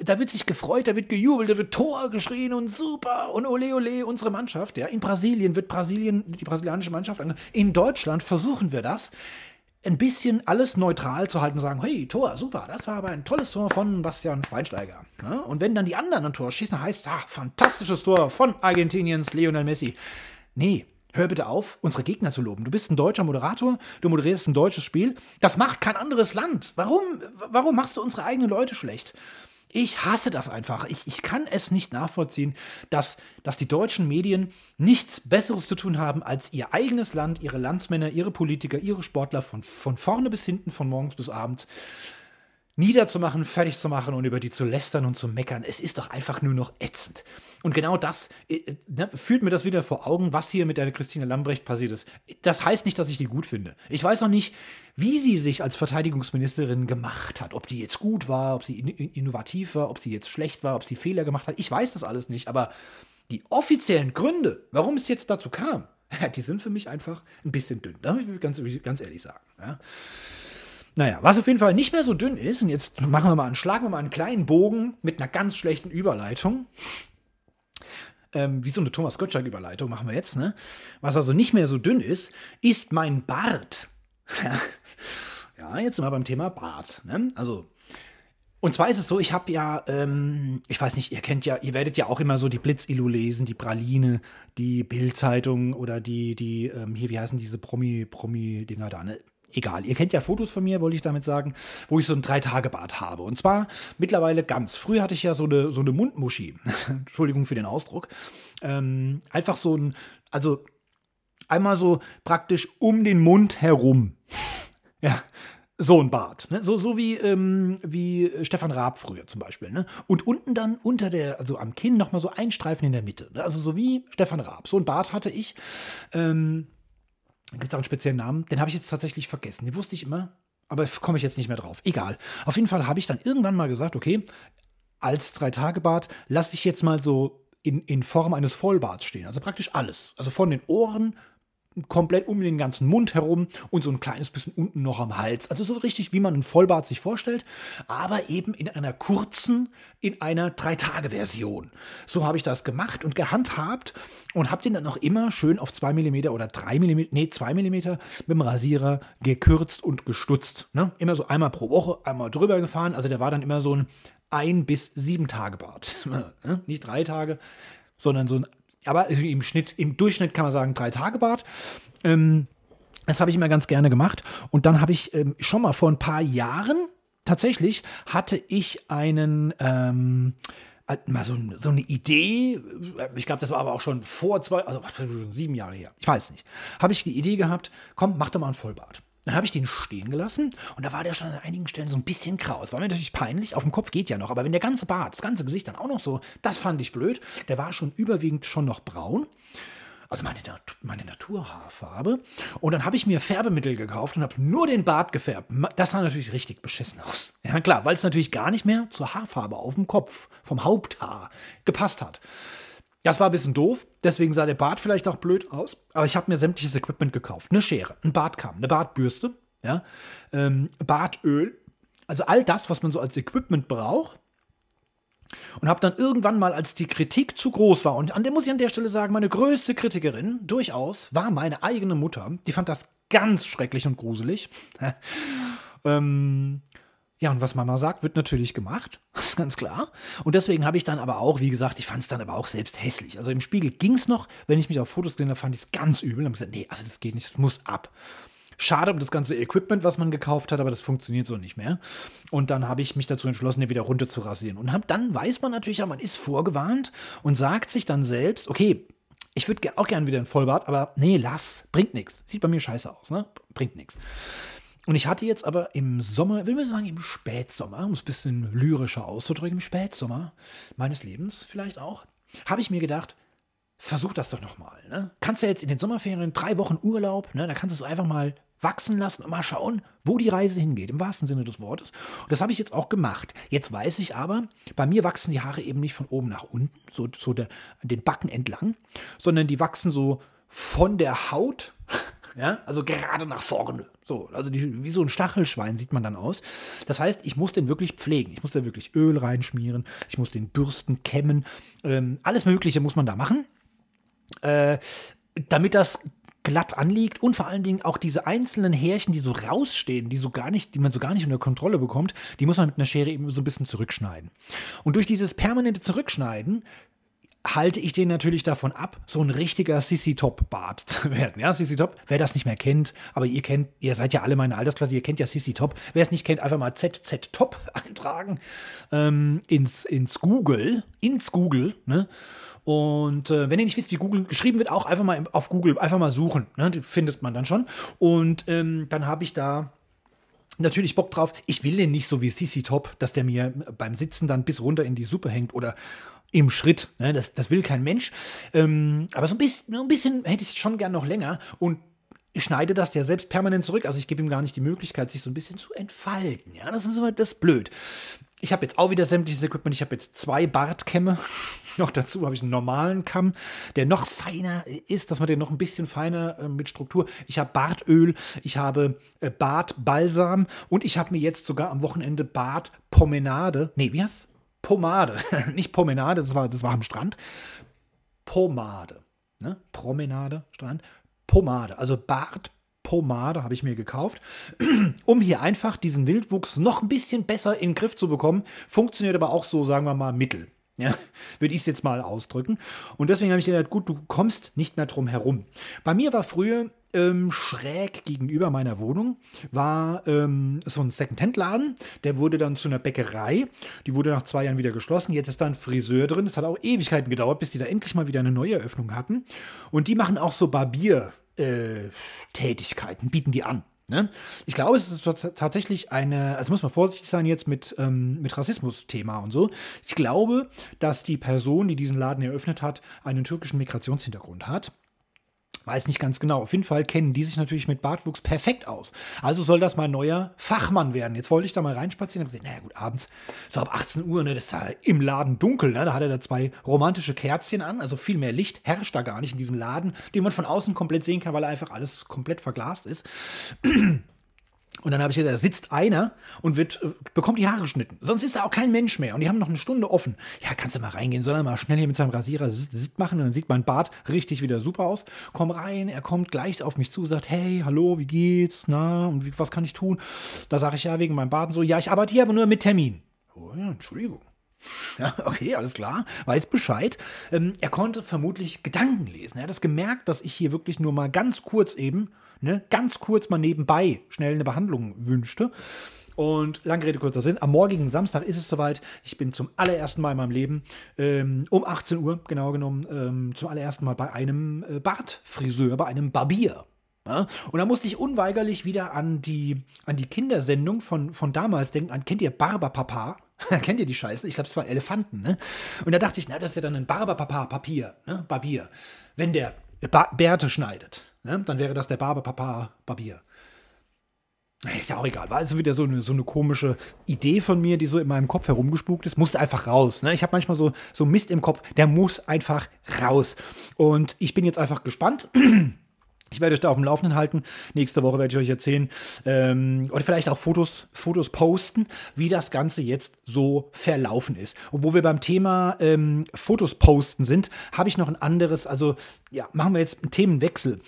S2: da wird sich gefreut, da wird gejubelt, da wird Tor geschrien und super und ole ole unsere Mannschaft. Ja, in Brasilien wird Brasilien die brasilianische Mannschaft. In Deutschland versuchen wir das ein bisschen alles neutral zu halten und sagen, hey, Tor, super, das war aber ein tolles Tor von Bastian Schweinsteiger. Ja, und wenn dann die anderen ein Tor schießen, heißt es, ah, fantastisches Tor von Argentiniens Lionel Messi. Nee, hör bitte auf, unsere Gegner zu loben. Du bist ein deutscher Moderator, du moderierst ein deutsches Spiel. Das macht kein anderes Land. Warum, warum machst du unsere eigenen Leute schlecht? Ich hasse das einfach. Ich, ich kann es nicht nachvollziehen, dass, dass die deutschen Medien nichts Besseres zu tun haben, als ihr eigenes Land, ihre Landsmänner, ihre Politiker, ihre Sportler von, von vorne bis hinten, von morgens bis abends niederzumachen, fertig zu machen und über die zu lästern und zu meckern. Es ist doch einfach nur noch ätzend. Und genau das äh, ne, führt mir das wieder vor Augen, was hier mit der Christine Lambrecht passiert ist. Das heißt nicht, dass ich die gut finde. Ich weiß noch nicht, wie sie sich als Verteidigungsministerin gemacht hat. Ob die jetzt gut war, ob sie innovativ war, ob sie jetzt schlecht war, ob sie Fehler gemacht hat. Ich weiß das alles nicht. Aber die offiziellen Gründe, warum es jetzt dazu kam, [LAUGHS] die sind für mich einfach ein bisschen dünn. Da muss ich ganz, ganz ehrlich sagen. Ja. Naja, was auf jeden Fall nicht mehr so dünn ist, und jetzt machen wir mal einen, schlagen wir mal einen kleinen Bogen mit einer ganz schlechten Überleitung. ähm, wie so eine Thomas Gottschalk-Überleitung machen wir jetzt, ne? Was also nicht mehr so dünn ist, ist mein Bart. [LAUGHS] ja, jetzt sind wir beim Thema Bart. Ne? Also, und zwar ist es so, ich habe ja, ähm, ich weiß nicht, ihr kennt ja, ihr werdet ja auch immer so die Blitzilu lesen, die Praline, die Bildzeitung oder die, die, ähm, hier, wie heißen diese Promi, Promi-Dinger da, ne? Egal, ihr kennt ja Fotos von mir, wollte ich damit sagen, wo ich so ein Drei-Tage-Bart habe. Und zwar mittlerweile ganz. Früher hatte ich ja so eine, so eine Mundmuschi. [LAUGHS] Entschuldigung für den Ausdruck. Ähm, einfach so ein, also einmal so praktisch um den Mund herum. ja, so ein Bart. Ne? So, so wie, ähm, wie Stefan Raab früher zum Beispiel. Ne? Und unten dann unter der, also am Kinn nochmal so ein Streifen in der Mitte. Ne? Also so wie Stefan Raab. So ein Bart hatte ich. Ähm, Gibt es auch einen speziellen Namen? Den habe ich jetzt tatsächlich vergessen. Den wusste ich immer, aber komme ich jetzt nicht mehr drauf. Egal. Auf jeden Fall habe ich dann irgendwann mal gesagt, okay, als Drei-Tage-Bart lasse ich jetzt mal so in, in Form eines Vollbarts stehen. Also praktisch alles. Also von den Ohren komplett um den ganzen Mund herum und so ein kleines bisschen unten noch am Hals. Also so richtig, wie man einen Vollbart sich vorstellt, aber eben in einer kurzen, in einer Drei-Tage-Version. So habe ich das gemacht und gehandhabt und habe den dann noch immer schön auf 2 mm oder 3 mm, nee, 2 mm mit dem Rasierer gekürzt und gestutzt. Ne? Immer so einmal pro Woche, einmal drüber gefahren. Also der war dann immer so ein ein bis sieben Tage Bart. [LAUGHS] Ne? Nicht drei Tage, sondern so ein aber im Schnitt, im Durchschnitt kann man sagen, drei Tage Bart. Ähm, das habe ich immer ganz gerne gemacht. Und dann habe ich ähm, schon mal vor ein paar Jahren, tatsächlich, hatte ich einen, ähm, äh, mal so, so, eine Idee, ich glaube, das war aber auch schon vor zwei, also schon sieben Jahre her, ich weiß nicht, habe ich die Idee gehabt, komm, mach doch mal einen Vollbart. Dann habe ich den stehen gelassen und da war der schon an einigen Stellen so ein bisschen grau. Es war mir natürlich peinlich, auf dem Kopf geht ja noch, aber wenn der ganze Bart, das ganze Gesicht dann auch noch so, das fand ich blöd. Der war schon überwiegend schon noch braun. Also meine, meine Naturhaarfarbe. Und dann habe ich mir Färbemittel gekauft und habe nur den Bart gefärbt. Das sah natürlich richtig beschissen aus. Ja klar, weil es natürlich gar nicht mehr zur Haarfarbe auf dem Kopf, vom Haupthaar, gepasst hat. Das war ein bisschen doof, deswegen sah der Bart vielleicht auch blöd aus. Aber ich habe mir sämtliches Equipment gekauft. Eine Schere, ein Bartkamm, eine Bartbürste, ja, ähm, Bartöl. Also all das, was man so als Equipment braucht. Und habe dann irgendwann mal, als die Kritik zu groß war, und an der muss ich an der Stelle sagen, meine größte Kritikerin durchaus war meine eigene Mutter. Die fand das ganz schrecklich und gruselig. [LAUGHS] ähm, ja, und was Mama sagt, wird natürlich gemacht. Ist ganz klar. Und deswegen habe ich dann aber auch, wie gesagt, ich fand es dann aber auch selbst hässlich. Also im Spiegel ging es noch. Wenn ich mich auf Fotos gesehen habe, fand ich es ganz übel. Dann habe ich gesagt, nee, also das geht nicht, das muss ab. Schade um das ganze Equipment, was man gekauft hat, aber das funktioniert so nicht mehr. Und dann habe ich mich dazu entschlossen, den wieder runter zu rasieren. Und hab, dann weiß man natürlich auch, man ist vorgewarnt und sagt sich dann selbst, okay, ich würde auch gerne wieder ein Vollbart, aber nee, lass, bringt nichts. Sieht bei mir scheiße aus, ne? Bringt nichts. Und ich hatte jetzt aber im Sommer, will man sagen im Spätsommer, um es ein bisschen lyrischer auszudrücken, im Spätsommer meines Lebens vielleicht auch, habe ich mir gedacht, versuch das doch nochmal. Ne? Kannst ja jetzt in den Sommerferien drei Wochen Urlaub, ne? da kannst du es einfach mal wachsen lassen und mal schauen, wo die Reise hingeht, im wahrsten Sinne des Wortes. Und das habe ich jetzt auch gemacht. Jetzt weiß ich aber, bei mir wachsen die Haare eben nicht von oben nach unten, so, so der, den Backen entlang, sondern die wachsen so von der Haut ja, also gerade nach vorne. So, also die, wie so ein Stachelschwein sieht man dann aus. Das heißt, ich muss den wirklich pflegen. Ich muss da wirklich Öl reinschmieren, ich muss den bürsten, kämmen. Ähm, alles Mögliche muss man da machen, äh, damit das glatt anliegt und vor allen Dingen auch diese einzelnen Härchen, die so rausstehen, die so gar nicht, die man so gar nicht unter Kontrolle bekommt, die muss man mit einer Schere eben so ein bisschen zurückschneiden. Und durch dieses permanente Zurückschneiden halte ich den natürlich davon ab, so ein richtiger Sissy-Top-Bart [LAUGHS] zu werden. Ja, Sissy-Top, wer das nicht mehr kennt, aber ihr kennt, ihr seid ja alle meine Altersklasse, ihr kennt ja Sissy-Top. Wer es nicht kennt, einfach mal ZZ-Top [LAUGHS] eintragen ähm, ins, ins Google, ins Google, ne? Und äh, wenn ihr nicht wisst, wie Google geschrieben wird, auch einfach mal auf Google einfach mal suchen. Ne? Die findet man dann schon. Und ähm, dann habe ich da natürlich Bock drauf. Ich will den nicht so wie CC Top, dass der mir beim Sitzen dann bis runter in die Suppe hängt oder im Schritt. Ne? Das, das will kein Mensch. Ähm, aber so ein bisschen, ein bisschen hätte ich es schon gern noch länger und schneide das ja selbst permanent zurück. Also ich gebe ihm gar nicht die Möglichkeit, sich so ein bisschen zu entfalten. Ja, das ist immer das blöd. Ich habe jetzt auch wieder sämtliches Equipment. Ich habe jetzt zwei Bartkämme. [LAUGHS] noch dazu habe ich einen normalen Kamm, der noch feiner ist, dass man den noch ein bisschen feiner äh, mit Struktur. Ich habe Bartöl, ich habe äh, Bartbalsam und ich habe mir jetzt sogar am Wochenende Bartpomenade. Nee, wie heißt Pomade, [LAUGHS] nicht Pomenade, das war, das war am Strand. Bartpomade. Ne? Promenade, Strand. Pomade, also Bartpomade habe ich mir gekauft, [CLEARS THROAT] um hier einfach diesen Wildwuchs noch ein bisschen besser in den Griff zu bekommen. Funktioniert aber auch so, sagen wir mal, mittel. [LAUGHS] Ja, würde ich es jetzt mal ausdrücken. Und deswegen habe ich gedacht, gut, du kommst nicht mehr drum herum. Bei mir war früher ähm, schräg gegenüber meiner Wohnung war ähm, so ein Second-Hand-Laden. Der wurde dann zu einer Bäckerei. Die wurde nach zwei Jahren wieder geschlossen. Jetzt ist da ein Friseur drin. Es hat auch Ewigkeiten gedauert, bis die da endlich mal wieder eine neue Eröffnung hatten. Und die machen auch so Barbier-Tätigkeiten, äh, bieten die an. Ne? Ich glaube, es ist tatsächlich eine, also muss man vorsichtig sein jetzt mit, ähm, mit Rassismus-Thema und so. Ich glaube, dass die Person, die diesen Laden eröffnet hat, einen türkischen Migrationshintergrund hat. Weiß nicht ganz genau. Auf jeden Fall kennen die sich natürlich mit Bartwuchs perfekt aus. Also soll das mal neuer Fachmann werden. Jetzt wollte ich da mal reinspazieren und gesehen, naja gut, abends, so ab 18 Uhr, ne, das ist da im Laden dunkel, ne? Da hat er da zwei romantische Kerzchen an, also viel mehr Licht herrscht da gar nicht in diesem Laden, den man von außen komplett sehen kann, weil er einfach alles komplett verglast ist. Und dann habe ich gesagt, da sitzt einer und wird, äh, bekommt die Haare geschnitten. Sonst ist da auch kein Mensch mehr. Und die haben noch eine Stunde offen. Ja, kannst du mal reingehen, soll er mal schnell hier mit seinem Rasierer Sitt machen. Und dann sieht mein Bart richtig wieder super aus. Komm rein, er kommt gleich auf mich zu, sagt, hey, hallo, wie geht's? Na, und wie, was kann ich tun? Da sage ich ja wegen meinem Bart so, ja, ich arbeite hier aber nur mit Termin. Oh ja, Entschuldigung. [LAUGHS] Ja, okay, alles klar, weiß Bescheid. Ähm, er konnte vermutlich Gedanken lesen. Er hat es gemerkt, dass ich hier wirklich nur mal ganz kurz eben ne, ganz kurz mal nebenbei schnell eine Behandlung wünschte. Und lange Rede, kurzer Sinn. Am morgigen Samstag ist es soweit. Ich bin zum allerersten Mal in meinem Leben ähm, um 18 Uhr, genau genommen, ähm, zum allerersten Mal bei einem äh, Bartfriseur, bei einem Barbier. Ja? Und da musste ich unweigerlich wieder an die, an die Kindersendung von, von damals denken. An, kennt ihr Barberpapa? [LAUGHS] kennt ihr die Scheiße? Ich glaube, es waren Elefanten. Ne? Und da dachte ich, na, das ist ja dann ein Barberpapa-Papier, ne? Barbier. Wenn der ba Bärte schneidet. Ne? Dann wäre das der Barberpapa Barbier. Ist ja auch egal. War also wieder so eine, so eine komische Idee von mir, die so in meinem Kopf herumgespukt ist. Musste einfach raus. Ne? Ich habe manchmal so, so Mist im Kopf, der muss einfach raus. Und ich bin jetzt einfach gespannt. [CLEARS THROAT] Ich werde euch da auf dem Laufenden halten. Nächste Woche werde ich euch erzählen ähm, oder vielleicht auch Fotos, Fotos posten, wie das Ganze jetzt so verlaufen ist. Und wo wir beim Thema ähm, Fotos posten sind, habe ich noch ein anderes, also ja, machen wir jetzt einen Themenwechsel.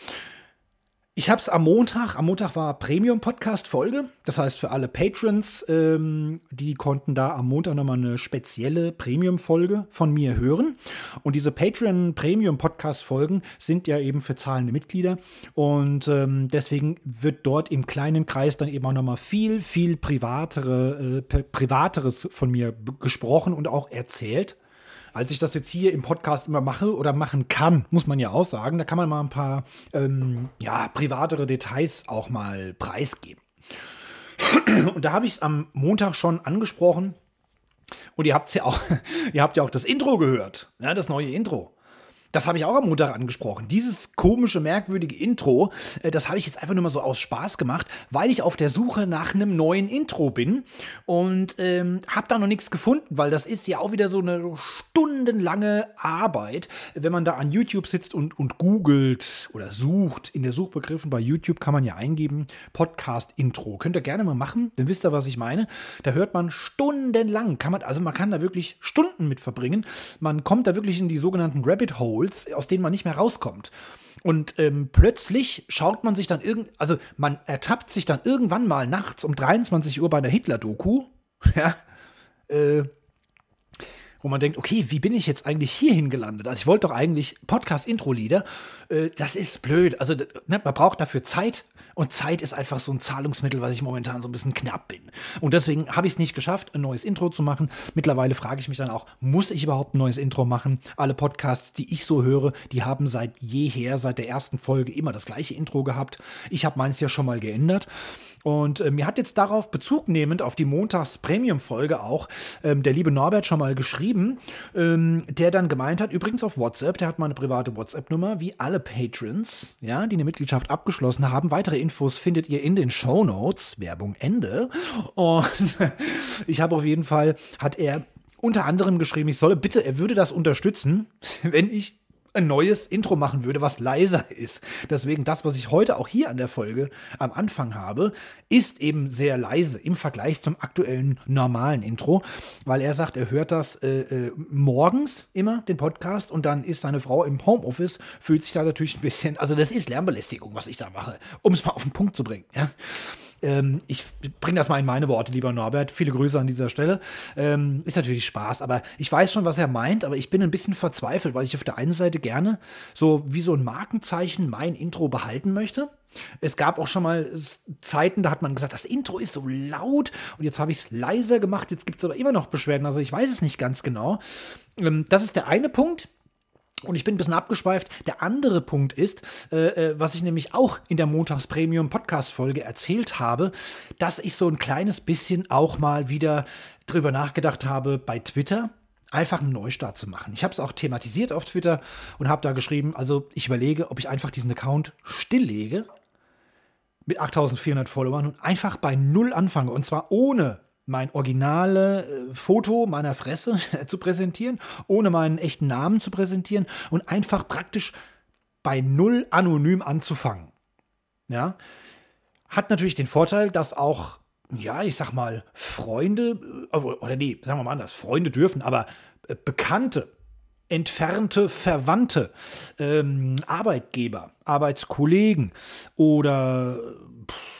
S2: Ich habe es am Montag, am Montag war Premium-Podcast-Folge. Das heißt, für alle Patrons, ähm, die konnten da am Montag nochmal eine spezielle Premium-Folge von mir hören. Und diese Patreon-Premium-Podcast-Folgen sind ja eben für zahlende Mitglieder. Und ähm, deswegen wird dort im kleinen Kreis dann eben auch nochmal viel, viel privatere, äh, privateres von mir gesprochen und auch erzählt als ich das jetzt hier im Podcast immer mache oder machen kann, muss man ja auch sagen, da kann man mal ein paar ähm, ja, privatere Details auch mal preisgeben. [CLEARS THROAT] Und da habe ich es am Montag schon angesprochen. Und ihr habt ja auch, [LAUGHS] ihr habt ja auch das Intro gehört, ja, das neue Intro. Das habe ich auch am Montag angesprochen. Dieses komische, merkwürdige Intro, äh, das habe ich jetzt einfach nur mal so aus Spaß gemacht, weil ich auf der Suche nach einem neuen Intro bin und ähm, habe da noch nichts gefunden, weil das ist ja auch wieder so eine stundenlange Arbeit, wenn man da an YouTube sitzt und, und googelt oder sucht. In der Suchbegriffen bei YouTube kann man ja eingeben Podcast-Intro. Könnt ihr gerne mal machen, dann wisst ihr, was ich meine. Da hört man stundenlang, kann man, also man kann da wirklich Stunden mit verbringen. Man kommt da wirklich in die sogenannten Rabbit Holes Holes, aus denen man nicht mehr rauskommt. Und ähm, plötzlich schaut man sich dann irgend, also man ertappt sich dann irgendwann mal nachts um 23 Uhr bei einer Hitler-Doku, [LAUGHS] ja, äh, wo man denkt, okay, wie bin ich jetzt eigentlich hierhin gelandet? Also ich wollte doch eigentlich Podcast-Intro-Lieder. Äh, das ist blöd. Also ne, man braucht dafür Zeit und Zeit ist einfach so ein Zahlungsmittel, was ich momentan so ein bisschen knapp bin. Und deswegen habe ich es nicht geschafft, ein neues Intro zu machen. Mittlerweile frage ich mich dann auch, muss ich überhaupt ein neues Intro machen? Alle Podcasts, die ich so höre, die haben seit jeher, seit der ersten Folge immer das gleiche Intro gehabt. Ich habe meins ja schon mal geändert. Und äh, mir hat jetzt darauf Bezug nehmend auf die Montags-Premium-Folge auch ähm, der liebe Norbert schon mal geschrieben, ähm, der dann gemeint hat, übrigens auf WhatsApp, der hat meine private WhatsApp-Nummer, wie alle Patrons, ja, die eine Mitgliedschaft abgeschlossen haben. Weitere Infos findet ihr in den Show Notes. Werbung Ende. Und [LAUGHS] ich habe auf jeden Fall, hat er unter anderem geschrieben, ich solle bitte, er würde das unterstützen, [LAUGHS] wenn ich ein neues Intro machen würde, was leiser ist. Deswegen das, was ich heute auch hier an der Folge am Anfang habe, ist eben sehr leise im Vergleich zum aktuellen normalen Intro, weil er sagt, er hört das äh, äh, morgens immer, den Podcast, und dann ist seine Frau im Homeoffice, fühlt sich da natürlich ein bisschen, also das ist Lärmbelästigung, was ich da mache, um es mal auf den Punkt zu bringen. Ja? Ähm, ich bringe das mal in meine Worte, lieber Norbert. Viele Grüße an dieser Stelle. Ähm, ist natürlich Spaß, aber ich weiß schon, was er meint, aber ich bin ein bisschen verzweifelt, weil ich auf der einen Seite gerne so wie so ein Markenzeichen mein Intro behalten möchte. Es gab auch schon mal Zeiten, da hat man gesagt, das Intro ist so laut und jetzt habe ich es leiser gemacht. Jetzt gibt es aber immer noch Beschwerden, also ich weiß es nicht ganz genau. Ähm, das ist der eine Punkt. Und ich bin ein bisschen abgeschweift. Der andere Punkt ist, äh, äh, was ich nämlich auch in der Montags-Premium-Podcast-Folge erzählt habe, dass ich so ein kleines bisschen auch mal wieder drüber nachgedacht habe bei Twitter einfach einen Neustart zu machen. Ich habe es auch thematisiert auf Twitter und habe da geschrieben, also ich überlege, ob ich einfach diesen Account stilllege mit 8400 Followern und einfach bei Null anfange und zwar ohne mein originale äh, Foto meiner Fresse [LAUGHS] zu präsentieren, ohne meinen echten Namen zu präsentieren und einfach praktisch bei null anonym anzufangen. Ja, hat natürlich den Vorteil, dass auch, ja, ich sag mal, Freunde, äh, oder nee, sagen wir mal anders, Freunde dürfen, aber äh, Bekannte, entfernte Verwandte, ähm, Arbeitgeber, Arbeitskollegen oder pff,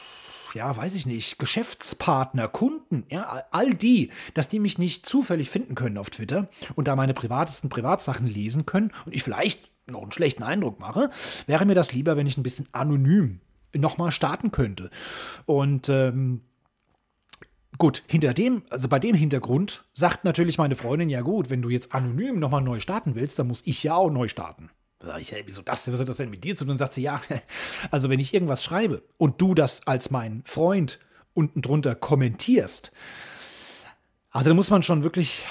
S2: ja, weiß ich nicht, Geschäftspartner, Kunden, ja, all die, dass die mich nicht zufällig finden können auf Twitter und da meine privatesten Privatsachen lesen können und ich vielleicht noch einen schlechten Eindruck mache, wäre mir das lieber, wenn ich ein bisschen anonym nochmal starten könnte. Und ähm, Gut, hinter dem, also bei dem Hintergrund sagt natürlich meine Freundin, ja gut, wenn du jetzt anonym nochmal neu starten willst, dann muss ich ja auch neu starten. Da sage ich, hey, wieso das? Was hat das denn mit dir zu tun? Und dann sagt sie, ja, [LAUGHS] also wenn ich irgendwas schreibe und du das als mein Freund unten drunter kommentierst, also da muss man schon wirklich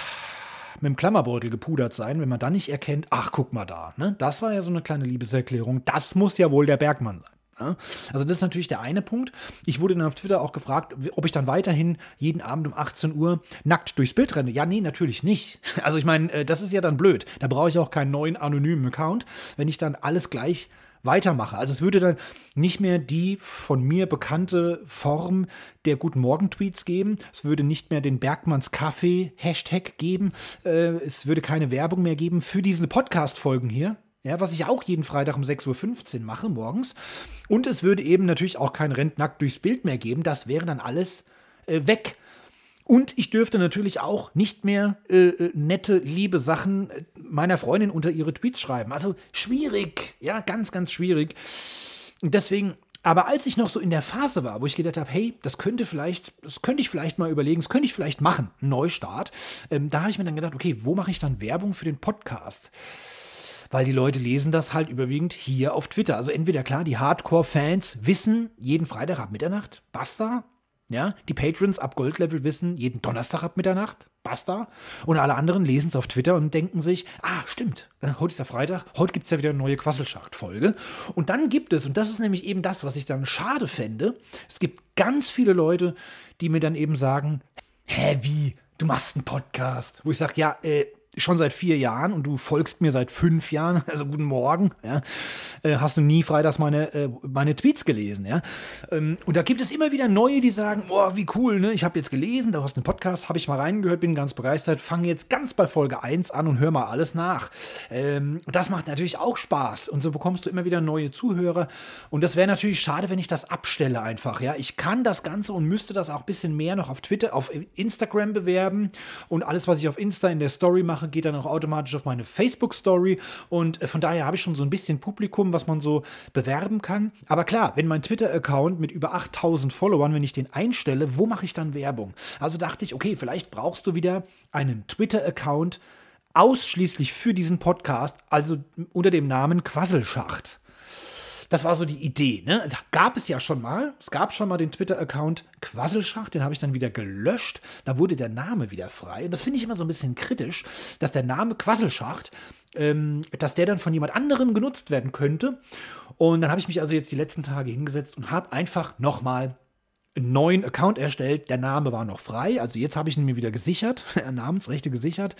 S2: mit dem Klammerbeutel gepudert sein, wenn man dann nicht erkennt, ach, guck mal da, ne? Das war ja so eine kleine Liebeserklärung. Das muss ja wohl der Bergmann sein. Also das ist natürlich der eine Punkt. Ich wurde dann auf Twitter auch gefragt, ob ich dann weiterhin jeden Abend um 18 Uhr nackt durchs Bild renne. Ja, nee, natürlich nicht. [LAUGHS] Also ich meine, äh, das ist ja dann blöd. Da brauche ich auch keinen neuen anonymen Account, wenn ich dann alles gleich weitermache. Also es würde dann nicht mehr die von mir bekannte Form der Guten Morgen Tweets geben. Es würde nicht mehr den Bergmanns Kaffee Hashtag geben. Äh, es würde keine Werbung mehr geben für diese Podcast Folgen hier ja, was ich auch jeden Freitag um 6.15 Uhr mache morgens. Und es würde eben natürlich auch kein Rentnackt durchs Bild mehr geben. Das wäre dann alles äh, weg. Und ich dürfte natürlich auch nicht mehr äh, äh nette, liebe Sachen äh, meiner Freundin unter ihre Tweets schreiben. Also schwierig, ja, ganz, ganz schwierig. Deswegen, aber als ich noch so in der Phase war, wo ich gedacht habe, hey, das könnte vielleicht, das könnte ich vielleicht mal überlegen, das könnte ich vielleicht machen, Neustart, ähm, da habe ich mir dann gedacht, okay, wo mache ich dann Werbung für den Podcast? Weil die Leute lesen das halt überwiegend hier auf Twitter. Also entweder klar, die Hardcore-Fans wissen jeden Freitag ab Mitternacht, basta. Ja, die Patrons ab Goldlevel wissen jeden Donnerstag ab Mitternacht, basta. Und alle anderen lesen es auf Twitter und denken sich, ah, stimmt, äh, heute ist ja Freitag, heute gibt es ja wieder eine neue Quasselschacht-Folge. Und dann gibt es, und das ist nämlich eben das, was ich dann schade fände, es gibt ganz viele Leute, die mir dann eben sagen, hä, wie, du machst einen Podcast? Wo ich sage, ja, äh, schon seit vier Jahren und du folgst mir seit fünf Jahren, [LAUGHS] also guten Morgen, ja, äh, hast du nie freitags meine, äh, meine Tweets gelesen, ja. Ähm, und da gibt es immer wieder neue, die sagen, boah, wie cool, ne? Ich habe jetzt gelesen, da hast du einen Podcast, habe ich mal reingehört, bin ganz begeistert, fange jetzt ganz bei Folge 1 an und hör mal alles nach. Ähm, und das macht natürlich auch Spaß. Und so bekommst du immer wieder neue Zuhörer. Und das wäre natürlich schade, wenn ich das abstelle einfach, ja. Ich kann das Ganze und müsste das auch ein bisschen mehr noch auf Twitter, auf Instagram bewerben und alles, was ich auf Insta in der Story mache, mache, geht dann auch automatisch auf meine Facebook-Story. Und äh, von daher habe ich schon so ein bisschen Publikum, was man so bewerben kann. Aber klar, wenn mein Twitter-Account mit über 8000 Followern, wenn ich den einstelle, wo mache ich dann Werbung? Also dachte ich, okay, vielleicht brauchst du wieder einen Twitter-Account ausschließlich für diesen Podcast, also unter dem Namen Quasselschacht. Das war so die Idee. Ne? Gab es ja schon mal. Es gab schon mal den Twitter-Account Quasselschacht, den habe ich dann wieder gelöscht. Da wurde der Name wieder frei. Und das finde ich immer so ein bisschen kritisch, dass der Name Quasselschacht, ähm, dass der dann von jemand anderem genutzt werden könnte. Und dann habe ich mich also jetzt die letzten Tage hingesetzt und habe einfach nochmal einen neuen Account erstellt. Der Name war noch frei. Also jetzt habe ich ihn mir wieder gesichert, [LAUGHS] Namensrechte gesichert.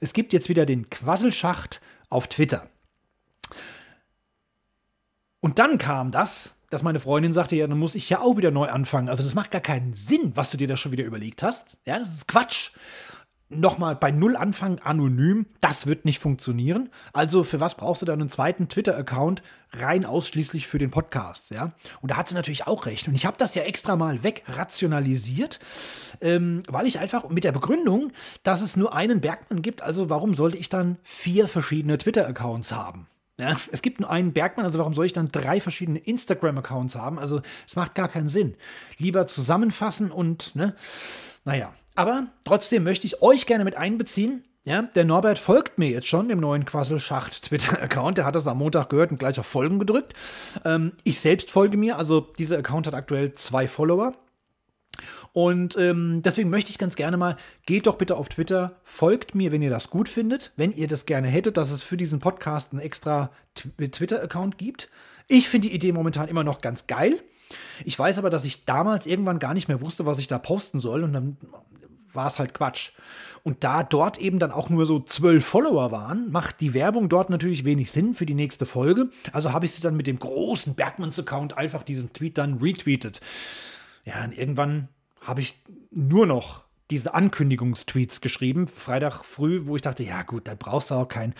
S2: Es gibt jetzt wieder den Quasselschacht auf Twitter. Und dann kam das, dass meine Freundin sagte, ja, dann muss ich ja auch wieder neu anfangen. Also das macht gar keinen Sinn, was du dir da schon wieder überlegt hast. Ja, das ist Quatsch nochmal bei Null anfangen, anonym, das wird nicht funktionieren. Also für was brauchst du dann einen zweiten Twitter-Account rein ausschließlich für den Podcast, ja? Und da hat sie natürlich auch recht. Und ich habe das ja extra mal wegrationalisiert, ähm, weil ich einfach mit der Begründung, dass es nur einen Bergmann gibt, also warum sollte ich dann vier verschiedene Twitter-Accounts haben? Ja, es gibt nur einen Bergmann, also warum soll ich dann drei verschiedene Instagram-Accounts haben? Also es macht gar keinen Sinn. Lieber zusammenfassen und, ne, naja, aber trotzdem möchte ich euch gerne mit einbeziehen. Ja, der Norbert folgt mir jetzt schon, dem neuen Quasselschacht Twitter-Account. Der hat das am Montag gehört und gleich auf Folgen gedrückt. Ähm, ich selbst folge mir, also dieser Account hat aktuell zwei Follower. Und ähm, deswegen möchte ich ganz gerne mal, geht doch bitte auf Twitter, folgt mir, wenn ihr das gut findet, wenn ihr das gerne hättet, dass es für diesen Podcast einen extra Twitter-Account gibt. Ich finde die Idee momentan immer noch ganz geil. Ich weiß aber, dass ich damals irgendwann gar nicht mehr wusste, was ich da posten soll. Und dann war es halt Quatsch. Und da dort eben dann auch nur so zwölf Follower waren, macht die Werbung dort natürlich wenig Sinn für die nächste Folge. Also habe ich sie dann mit dem großen Bergmanns-Account einfach diesen Tweet dann retweetet. Ja, und irgendwann habe ich nur noch diese Ankündigungstweets geschrieben, Freitag früh, wo ich dachte, ja gut, da brauchst du auch keinen.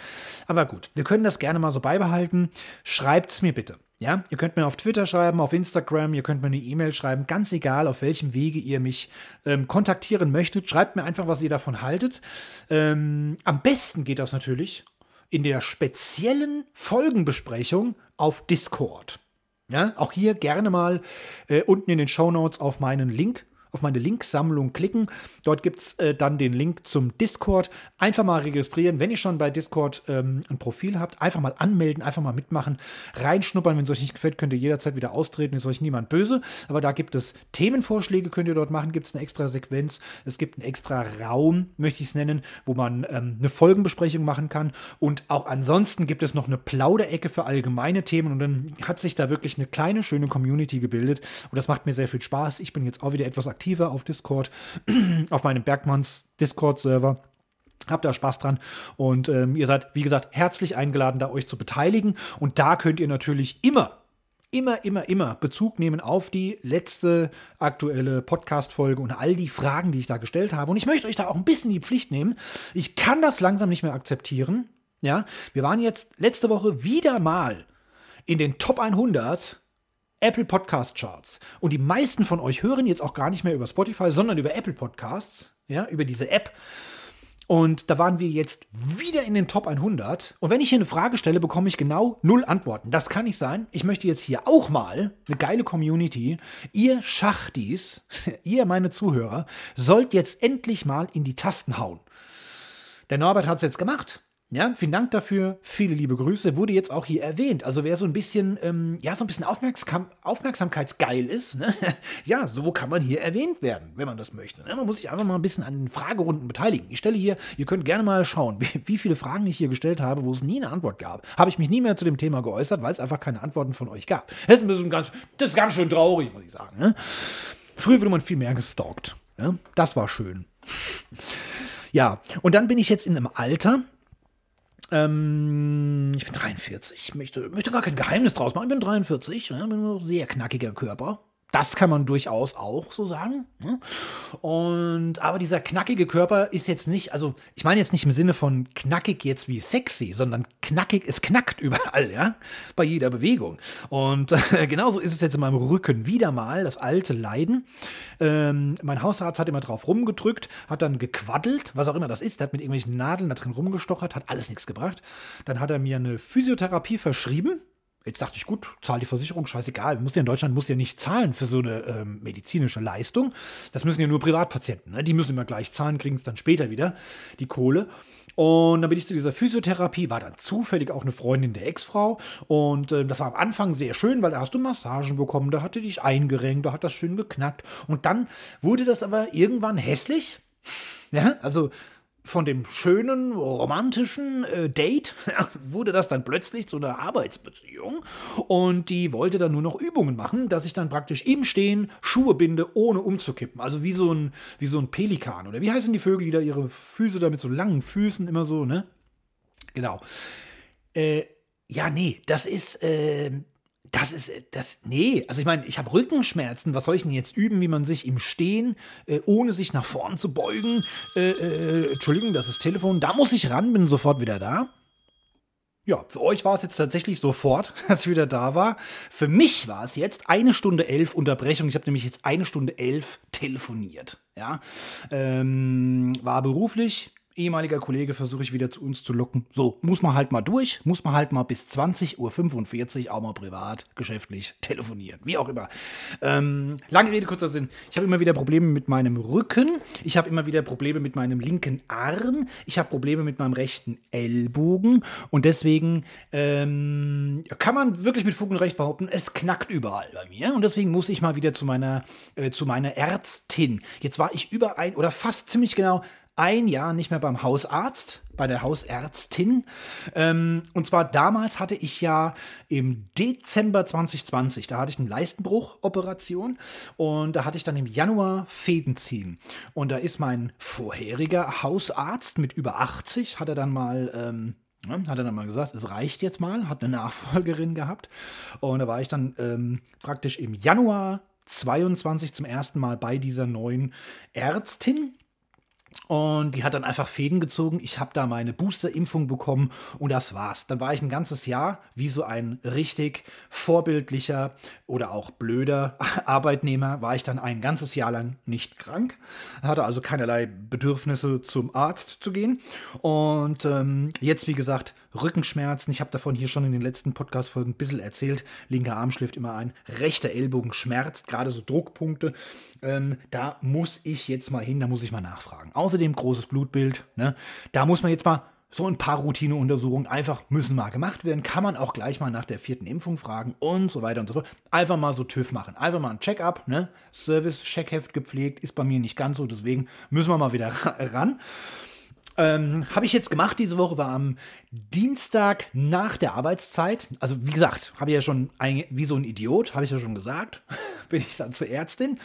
S2: Aber gut, wir können das gerne mal so beibehalten. Schreibt es mir bitte. Ja, ihr könnt mir auf Twitter schreiben, auf Instagram, ihr könnt mir eine E-Mail schreiben, ganz egal, auf welchem Wege ihr mich ähm, kontaktieren möchtet. Schreibt mir einfach, was ihr davon haltet. Ähm, am besten geht das natürlich in der speziellen Folgenbesprechung auf Discord. Ja, auch hier gerne mal äh, unten in den Show Notes auf meinen Link auf meine Linksammlung klicken. Dort gibt es äh, dann den Link zum Discord. Einfach mal registrieren. Wenn ihr schon bei Discord ähm, ein Profil habt, einfach mal anmelden, einfach mal mitmachen, reinschnuppern. Wenn es euch nicht gefällt, könnt ihr jederzeit wieder austreten. Ist euch niemand böse. Aber da gibt es Themenvorschläge, könnt ihr dort machen. Gibt es eine extra Sequenz. Es gibt einen extra Raum, möchte ich es nennen, wo man ähm, eine Folgenbesprechung machen kann. Und auch ansonsten gibt es noch eine Plauderecke für allgemeine Themen. Und dann hat sich da wirklich eine kleine, schöne Community gebildet. Und das macht mir sehr viel Spaß. Ich bin jetzt auch wieder etwas aktiv aktiver auf Discord, [CLEARS THROAT] auf meinem Bergmanns Discord-Server. Habt da Spaß dran und ähm, ihr seid, wie gesagt, herzlich eingeladen, da euch zu beteiligen. Und da könnt ihr natürlich immer, immer, immer, immer Bezug nehmen auf die letzte aktuelle Podcast-Folge und all die Fragen, die ich da gestellt habe. Und ich möchte euch da auch ein bisschen die Pflicht nehmen. Ich kann das langsam nicht mehr akzeptieren. Ja, wir waren jetzt letzte Woche wieder mal in den Top 100 Apple Podcast Charts. Und die meisten von euch hören jetzt auch gar nicht mehr über Spotify, sondern über Apple Podcasts, ja, über diese App. Und da waren wir jetzt wieder in den Top 100. Und wenn ich hier eine Frage stelle, bekomme ich genau null Antworten. Das kann nicht sein. Ich möchte jetzt hier auch mal eine geile Community. Ihr Schachtis, [LAUGHS] ihr meine Zuhörer, sollt jetzt endlich mal in die Tasten hauen. Der Norbert hat es jetzt gemacht. Ja, vielen Dank dafür. Viele liebe Grüße. Wurde jetzt auch hier erwähnt. Also wer so ein bisschen, ähm, ja, so ein bisschen Aufmerksam Aufmerksamkeitsgeil ist, ne? [LAUGHS] ja, so kann man hier erwähnt werden, wenn man das möchte. Ne? Man muss sich einfach mal ein bisschen an den Fragerunden beteiligen. Ich stelle hier, ihr könnt gerne mal schauen, [LAUGHS] wie, viele Fragen ich hier gestellt habe, wo es nie eine Antwort gab. Habe ich mich nie mehr zu dem Thema geäußert, weil es einfach keine Antworten von euch gab. Das ist, ein bisschen ganz, das ist ganz schön traurig, muss ich sagen. Ne? Früher wurde man viel mehr gestalkt. Ne? Das war schön. [LAUGHS] Ja, und dann bin ich jetzt in einem Alter, ähm, ich bin 43. Ich möchte, möchte gar kein Geheimnis draus machen. Ich bin 43. Ne? Bin ein sehr knackiger Körper. Das kann man durchaus auch so sagen. Ne? Und aber dieser knackige Körper ist jetzt nicht, also ich meine jetzt nicht im Sinne von knackig jetzt wie sexy, sondern knackig, es knackt überall, ja, bei jeder Bewegung. Und äh, genauso ist es jetzt in meinem Rücken wieder mal, das alte Leiden. Ähm, mein Hausarzt hat immer drauf rumgedrückt, hat dann gequaddelt, was auch immer das ist, hat mit irgendwelchen Nadeln da drin rumgestochert, hat alles nichts gebracht. Dann hat er mir eine Physiotherapie verschrieben, Jetzt dachte ich, gut, zahl die Versicherung, scheißegal. Muss ja in Deutschland muss ja nicht zahlen für so eine ähm, medizinische Leistung. Das müssen ja nur Privatpatienten. Ne? Die müssen immer gleich zahlen, kriegen es dann später wieder, die Kohle. Und dann bin ich zu dieser Physiotherapie, war dann zufällig auch eine Freundin der Ex-Frau. Und äh, das war am Anfang sehr schön, weil da hast du Massagen bekommen, da hatte dich eingerenkt, da hat das schön geknackt. Und dann wurde das aber irgendwann hässlich. [LAUGHS] Ja, also von dem schönen, romantischen äh, Date [LAUGHS] wurde das dann plötzlich zu einer Arbeitsbeziehung und die wollte dann nur noch Übungen machen, dass ich dann praktisch im Stehen Schuhe binde, ohne umzukippen. Also wie so ein, wie so ein Pelikan oder wie heißen die Vögel, die da ihre Füße da mit so langen Füßen immer so, ne? Genau. Äh, ja, nee, das ist, äh, das ist, das, nee, also ich meine, ich habe Rückenschmerzen, was soll ich denn jetzt üben, wie man sich im Stehen, äh, ohne sich nach vorn zu beugen, äh, äh, Entschuldigung, das ist Telefon, da muss ich ran, bin sofort wieder da. Ja, für euch war es jetzt tatsächlich sofort, [LAUGHS] dass ich wieder da war. Für mich war es jetzt eine Stunde elf Unterbrechung. Ich habe nämlich jetzt eine Stunde elf telefoniert. Ja, ähm, war beruflich, ehemaliger Kollege versuche ich wieder zu uns zu locken. So, muss man halt mal durch, muss man halt mal bis 20.45 Uhr auch mal privat, geschäftlich telefonieren, wie auch immer. Ähm, lange Rede, kurzer Sinn. Ich habe immer wieder Probleme mit meinem Rücken, ich habe immer wieder Probleme mit meinem linken Arm, ich habe Probleme mit meinem rechten Ellbogen und deswegen ähm, kann man wirklich mit Fug und Recht behaupten, es knackt überall bei mir und deswegen muss ich mal wieder zu meiner, äh, zu meiner Ärztin. Jetzt war ich über ein oder fast ziemlich genau ein Jahr nicht mehr beim Hausarzt, bei der Hausärztin. Ähm, und zwar damals hatte ich ja im Dezember 2020, da hatte ich eine Leistenbruchoperation und da hatte ich dann im Januar Fäden ziehen. Und da ist mein vorheriger Hausarzt mit über 80, hat er dann mal. Ähm, ne, hat er dann mal gesagt, es reicht jetzt mal, hat eine Nachfolgerin gehabt. Und da war ich dann ähm, praktisch im Januar 22 zum ersten Mal bei dieser neuen Ärztin. Und die hat dann einfach Fäden gezogen. Ich habe da meine Booster-Impfung bekommen und das war's. Dann war ich ein ganzes Jahr wie so ein richtig vorbildlicher oder auch blöder [LAUGHS] Arbeitnehmer, war ich dann ein ganzes Jahr lang nicht krank. Hatte also keinerlei Bedürfnisse zum Arzt zu gehen. Und ähm, jetzt, wie gesagt, Rückenschmerzen. Ich habe davon hier schon in den letzten Podcast-Folgen ein bisschen erzählt. Linker Arm schläft immer ein, rechter Ellbogen schmerzt, gerade so Druckpunkte. Ähm, da muss ich jetzt mal hin, da muss ich mal nachfragen. Außerdem großes Blutbild. Ne? Da muss man jetzt mal so ein paar Routineuntersuchungen einfach müssen mal gemacht werden. Kann man auch gleich mal nach der vierten Impfung fragen und so weiter und so fort. Einfach mal so TÜV machen. Einfach mal ein Check-up, ne? Service-Checkheft gepflegt, ist bei mir nicht ganz so, deswegen müssen wir mal wieder [LAUGHS] ran. Ähm, habe ich jetzt gemacht diese Woche, war am Dienstag nach der Arbeitszeit. Also wie gesagt, habe ich ja schon, ein, wie so ein Idiot, habe ich ja schon gesagt, [LAUGHS] bin ich dann zur Ärztin.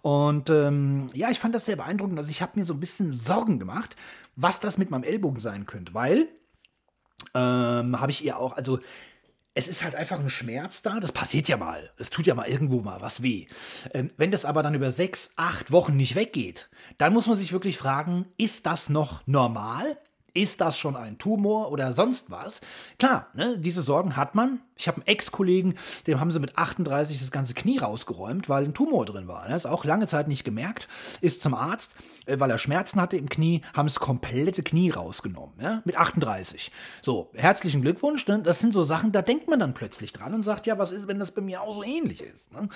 S2: Und ähm, ja, ich fand das sehr beeindruckend. Also ich habe mir so ein bisschen Sorgen gemacht, was das mit meinem Ellbogen sein könnte, weil ähm, habe ich ihr auch, also es ist halt einfach ein Schmerz da. Das passiert ja mal. Es tut ja mal irgendwo mal was weh. Ähm, wenn das aber dann über sechs, acht Wochen nicht weggeht, dann muss man sich wirklich fragen, ist das noch normal? Ist das schon ein Tumor oder sonst was? Klar, ne, diese Sorgen hat man. Ich habe einen Ex-Kollegen, dem haben sie mit 38 das ganze Knie rausgeräumt, weil ein Tumor drin war. Er ist auch lange Zeit nicht gemerkt, ist zum Arzt, äh, weil er Schmerzen hatte im Knie, haben das komplette Knie rausgenommen, ja, mit 38. So, herzlichen Glückwunsch. Ne? Das sind so Sachen, da denkt man dann plötzlich dran und sagt, ja, was ist, wenn das bei mir auch so ähnlich ist? Ne?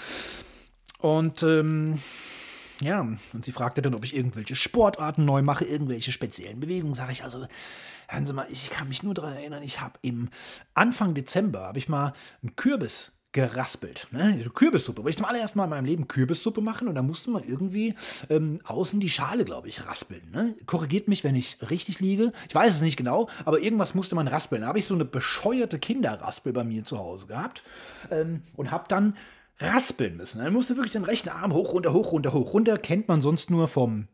S2: Und ähm, ja, und sie fragte dann, ob ich irgendwelche Sportarten neu mache, irgendwelche speziellen Bewegungen. Sage ich also, hören Sie mal, ich kann mich nur daran erinnern, ich habe im Anfang Dezember, habe ich mal einen Kürbis geraspelt. Ne? Kürbissuppe. Wollte ich zum allerersten Mal in meinem Leben Kürbissuppe machen und da musste man irgendwie ähm, außen die Schale, glaube ich, raspeln. Ne? Korrigiert mich, wenn ich richtig liege. Ich weiß es nicht genau, aber irgendwas musste man raspeln. Da habe ich so eine bescheuerte Kinderraspel bei mir zu Hause gehabt ähm, und habe dann raspeln müssen. Dann musste wirklich den rechten Arm hoch, runter, hoch, runter, hoch, runter. Kennt man sonst nur vom,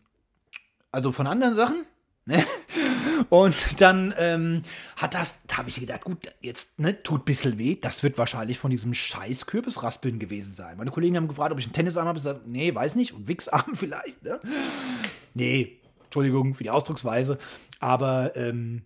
S2: also von anderen Sachen. Ne? [LAUGHS] Und dann ähm, hat das, da habe ich gedacht, gut, jetzt ne, tut ein bisschen weh. Das wird wahrscheinlich von diesem scheiß Kürbisraspeln gewesen sein. Meine Kollegen haben gefragt, ob ich einen Tennisarm habe. Ich gesagt, nee, weiß nicht. Und Wichsarm [LAUGHS] vielleicht. Ne? Nee, Entschuldigung für die Ausdrucksweise. Aber ähm,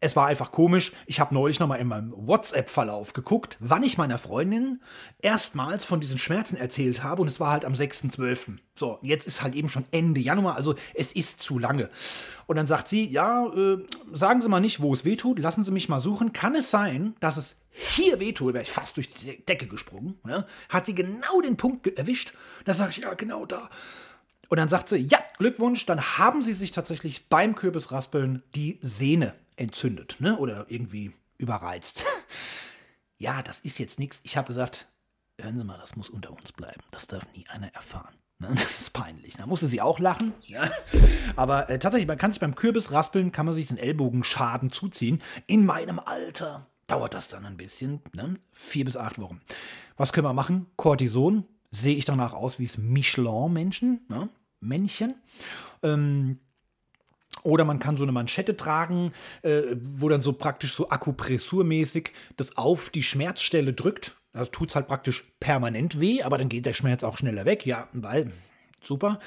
S2: es war einfach komisch. Ich habe neulich nochmal in meinem WhatsApp-Verlauf geguckt, wann ich meiner Freundin erstmals von diesen Schmerzen erzählt habe. Und es war halt am 6.12. So, jetzt ist halt eben schon Ende Januar, also es ist zu lange. Und dann sagt sie, ja, äh, sagen Sie mal nicht, wo es wehtut, lassen Sie mich mal suchen. Kann es sein, dass es hier wehtut? Wäre ich fast durch die Decke gesprungen. Ne? Hat sie genau den Punkt erwischt. Da sage ich, ja, genau da. Und dann sagt sie, ja, Glückwunsch, dann haben Sie sich tatsächlich beim Kürbisraspeln die Sehne entzündet ne? oder irgendwie überreizt. [LAUGHS] ja, das ist jetzt nichts. Ich habe gesagt, hören Sie mal, das muss unter uns bleiben. Das darf nie einer erfahren. Ne? [LAUGHS] Das ist peinlich. Da musste sie auch lachen. Ja. Aber äh, tatsächlich, man kann sich beim Kürbis raspeln, kann man sich den Ellbogenschaden zuziehen. In meinem Alter dauert das dann ein bisschen. Ne? Vier bis acht Wochen. Was können wir machen? Cortison. Sehe ich danach aus wie es Michelin-Menschen, ne? Männchen. Ähm, oder man kann so eine Manschette tragen, äh, wo dann so praktisch so akupressurmäßig das auf die Schmerzstelle drückt. Also tut es halt praktisch permanent weh, aber dann geht der Schmerz auch schneller weg. Ja, weil super.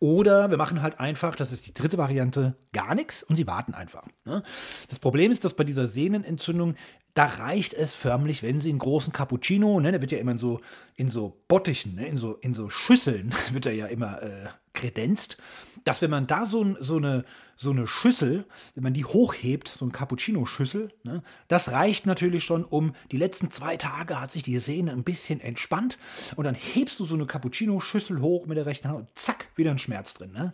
S2: Oder wir machen halt einfach, das ist die dritte Variante, gar nichts und sie warten einfach. Ne? Das Problem ist, dass bei dieser Sehnenentzündung da reicht es förmlich, wenn sie einen großen Cappuccino, ne, der wird ja immer in so, in so Bottichen, ne, in, so, in so Schüsseln, [LAUGHS] wird er ja immer äh, kredenzt, dass wenn man da so, so, eine, so eine Schüssel, wenn man die hochhebt, so eine Cappuccino-Schüssel, ne, das reicht natürlich schon, um die letzten zwei Tage hat sich die Sehne ein bisschen entspannt und dann hebst du so eine Cappuccino-Schüssel hoch mit der rechten Hand und zack, wieder ein Schmerz drin. Ne?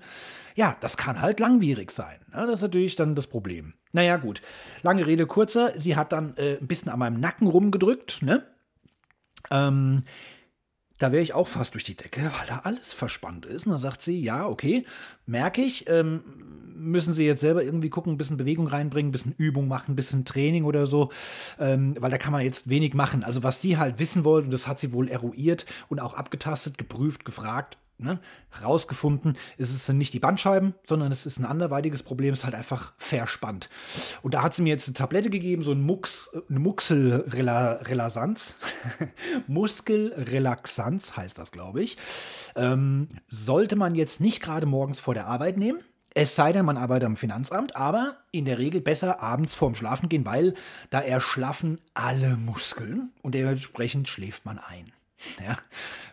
S2: Ja, das kann halt langwierig sein. Ne? Das ist natürlich dann das Problem. Naja, gut. Lange Rede, kurzer. Sie hat dann äh, ein bisschen an meinem Nacken rumgedrückt, ne? Ähm, da wäre ich auch fast durch die Decke, weil da alles verspannt ist. Und da sagt sie, ja, okay, merke ich, ähm, müssen Sie jetzt selber irgendwie gucken, ein bisschen Bewegung reinbringen, ein bisschen Übung machen, ein bisschen Training oder so, ähm, weil da kann man jetzt wenig machen. Also was sie halt wissen wollte, und das hat sie wohl eruiert und auch abgetastet, geprüft, gefragt, ne, rausgefunden, ist es nicht die Bandscheiben, sondern es ist ein anderweitiges Problem, es ist halt einfach verspannt. Und da hat sie mir jetzt eine Tablette gegeben, so ein Mux, eine Muxelrelaxanz. [LAUGHS] Muskelrelaxanz heißt das, glaube ich. Ähm, sollte man jetzt nicht gerade morgens vor der Arbeit nehmen. Es sei denn, man arbeitet am Finanzamt, aber in der Regel besser abends vorm Schlafen gehen, weil da erschlaffen alle Muskeln und dementsprechend schläft man ein. [LAUGHS] Ja.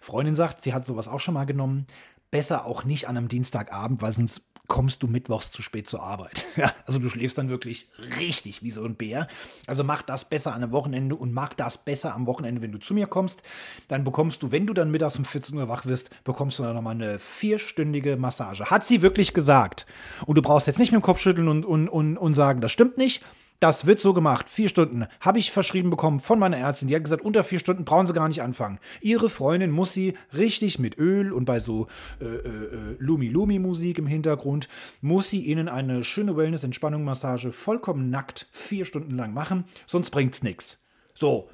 S2: Freundin sagt, sie hat sowas auch schon mal genommen. Besser auch nicht an einem Dienstagabend, weil sonst kommst du mittwochs zu spät zur Arbeit. [LAUGHS] Ja, also du schläfst dann wirklich richtig wie so ein Bär. Also mach das besser an einem Wochenende und mach das besser am Wochenende, wenn du zu mir kommst. Dann bekommst du, wenn du dann mittags um 14 Uhr wach wirst, bekommst du dann nochmal eine vierstündige Massage. Hat sie wirklich gesagt. Und du brauchst jetzt nicht mit dem Kopf schütteln und, und, und, und sagen, das stimmt nicht. Das wird so gemacht. Vier Stunden habe ich verschrieben bekommen von meiner Ärztin. Die hat gesagt, unter vier Stunden brauchen sie gar nicht anfangen. Ihre Freundin muss sie richtig mit Öl und bei so äh, äh, Lumi-Lumi-Musik im Hintergrund, muss sie ihnen eine schöne Wellness-Entspannung-Massage vollkommen nackt vier Stunden lang machen. Sonst bringt es nichts. So.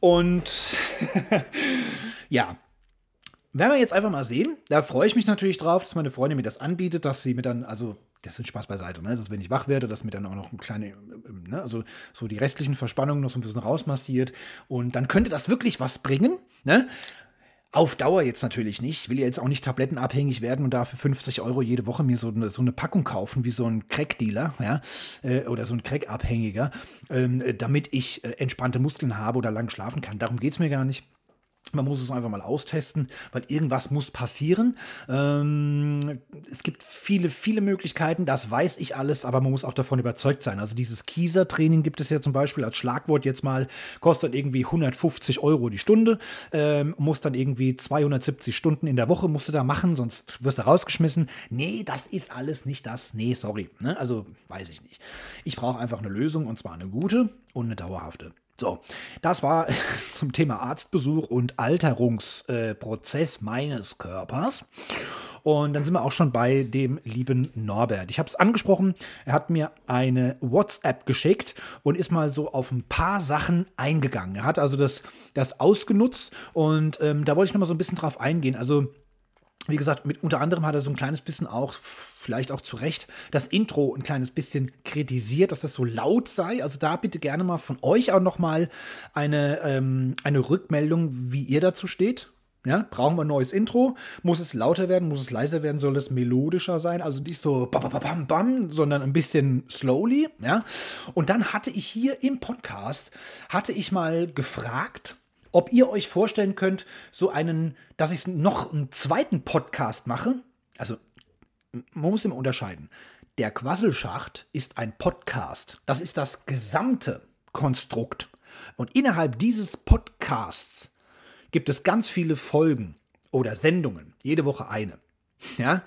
S2: Und [LAUGHS] ja, werden wir jetzt einfach mal sehen. Da freue ich mich natürlich drauf, dass meine Freundin mir das anbietet, dass sie mir dann, also das ist Spaß beiseite, ne? dass wenn ich wach werde, dass mir dann auch noch ein kleine, ne? also so die restlichen Verspannungen noch so ein bisschen rausmassiert und dann könnte das wirklich was bringen, ne? Auf Dauer jetzt natürlich nicht. Ich will ja jetzt auch nicht tablettenabhängig werden und dafür 50 Euro jede Woche mir so eine, so eine Packung kaufen, wie so ein Crack-Dealer, ja, äh, oder so ein Crack-Abhängiger, ähm, damit ich äh, entspannte Muskeln habe oder lang schlafen kann. Darum geht es mir gar nicht. Man muss es einfach mal austesten, weil irgendwas muss passieren. Ähm, es gibt viele, viele Möglichkeiten, das weiß ich alles, aber man muss auch davon überzeugt sein. Also dieses Kieser-Training gibt es ja zum Beispiel als Schlagwort jetzt mal, kostet irgendwie 150 Euro die Stunde, ähm, muss dann irgendwie 270 Stunden in der Woche musst du da machen, sonst wirst du rausgeschmissen. Nee, das ist alles nicht das. Nee, sorry. Ne? Also weiß ich nicht. Ich brauche einfach eine Lösung und zwar eine gute und eine dauerhafte. So, das war [LAUGHS] zum Thema Arztbesuch und Alterungsprozess äh, meines Körpers. Und dann sind wir auch schon bei dem lieben Norbert. Ich habe es angesprochen, er hat mir eine WhatsApp geschickt und ist mal so auf ein paar Sachen eingegangen. Er hat also das, das ausgenutzt und ähm, da wollte ich noch mal so ein bisschen drauf eingehen. Also wie gesagt, mit, unter anderem hat er so ein kleines bisschen auch, vielleicht auch zu Recht, das Intro ein kleines bisschen kritisiert, dass das so laut sei. Also da bitte gerne mal von euch auch noch mal eine, ähm, eine Rückmeldung, wie ihr dazu steht. Ja, brauchen wir ein neues Intro? Muss es lauter werden? Muss es leiser werden? Soll es melodischer sein? Also nicht so bam, bam, bam, bam, sondern ein bisschen slowly. Ja. Und dann hatte ich hier im Podcast, hatte ich mal gefragt, ob ihr euch vorstellen könnt, so einen, dass ich noch einen zweiten Podcast mache. Also, man muss immer unterscheiden. Der Quasselschacht ist ein Podcast. Das ist das gesamte Konstrukt. Und innerhalb dieses Podcasts gibt es ganz viele Folgen oder Sendungen. Jede Woche eine. [LAUGHS] Ja?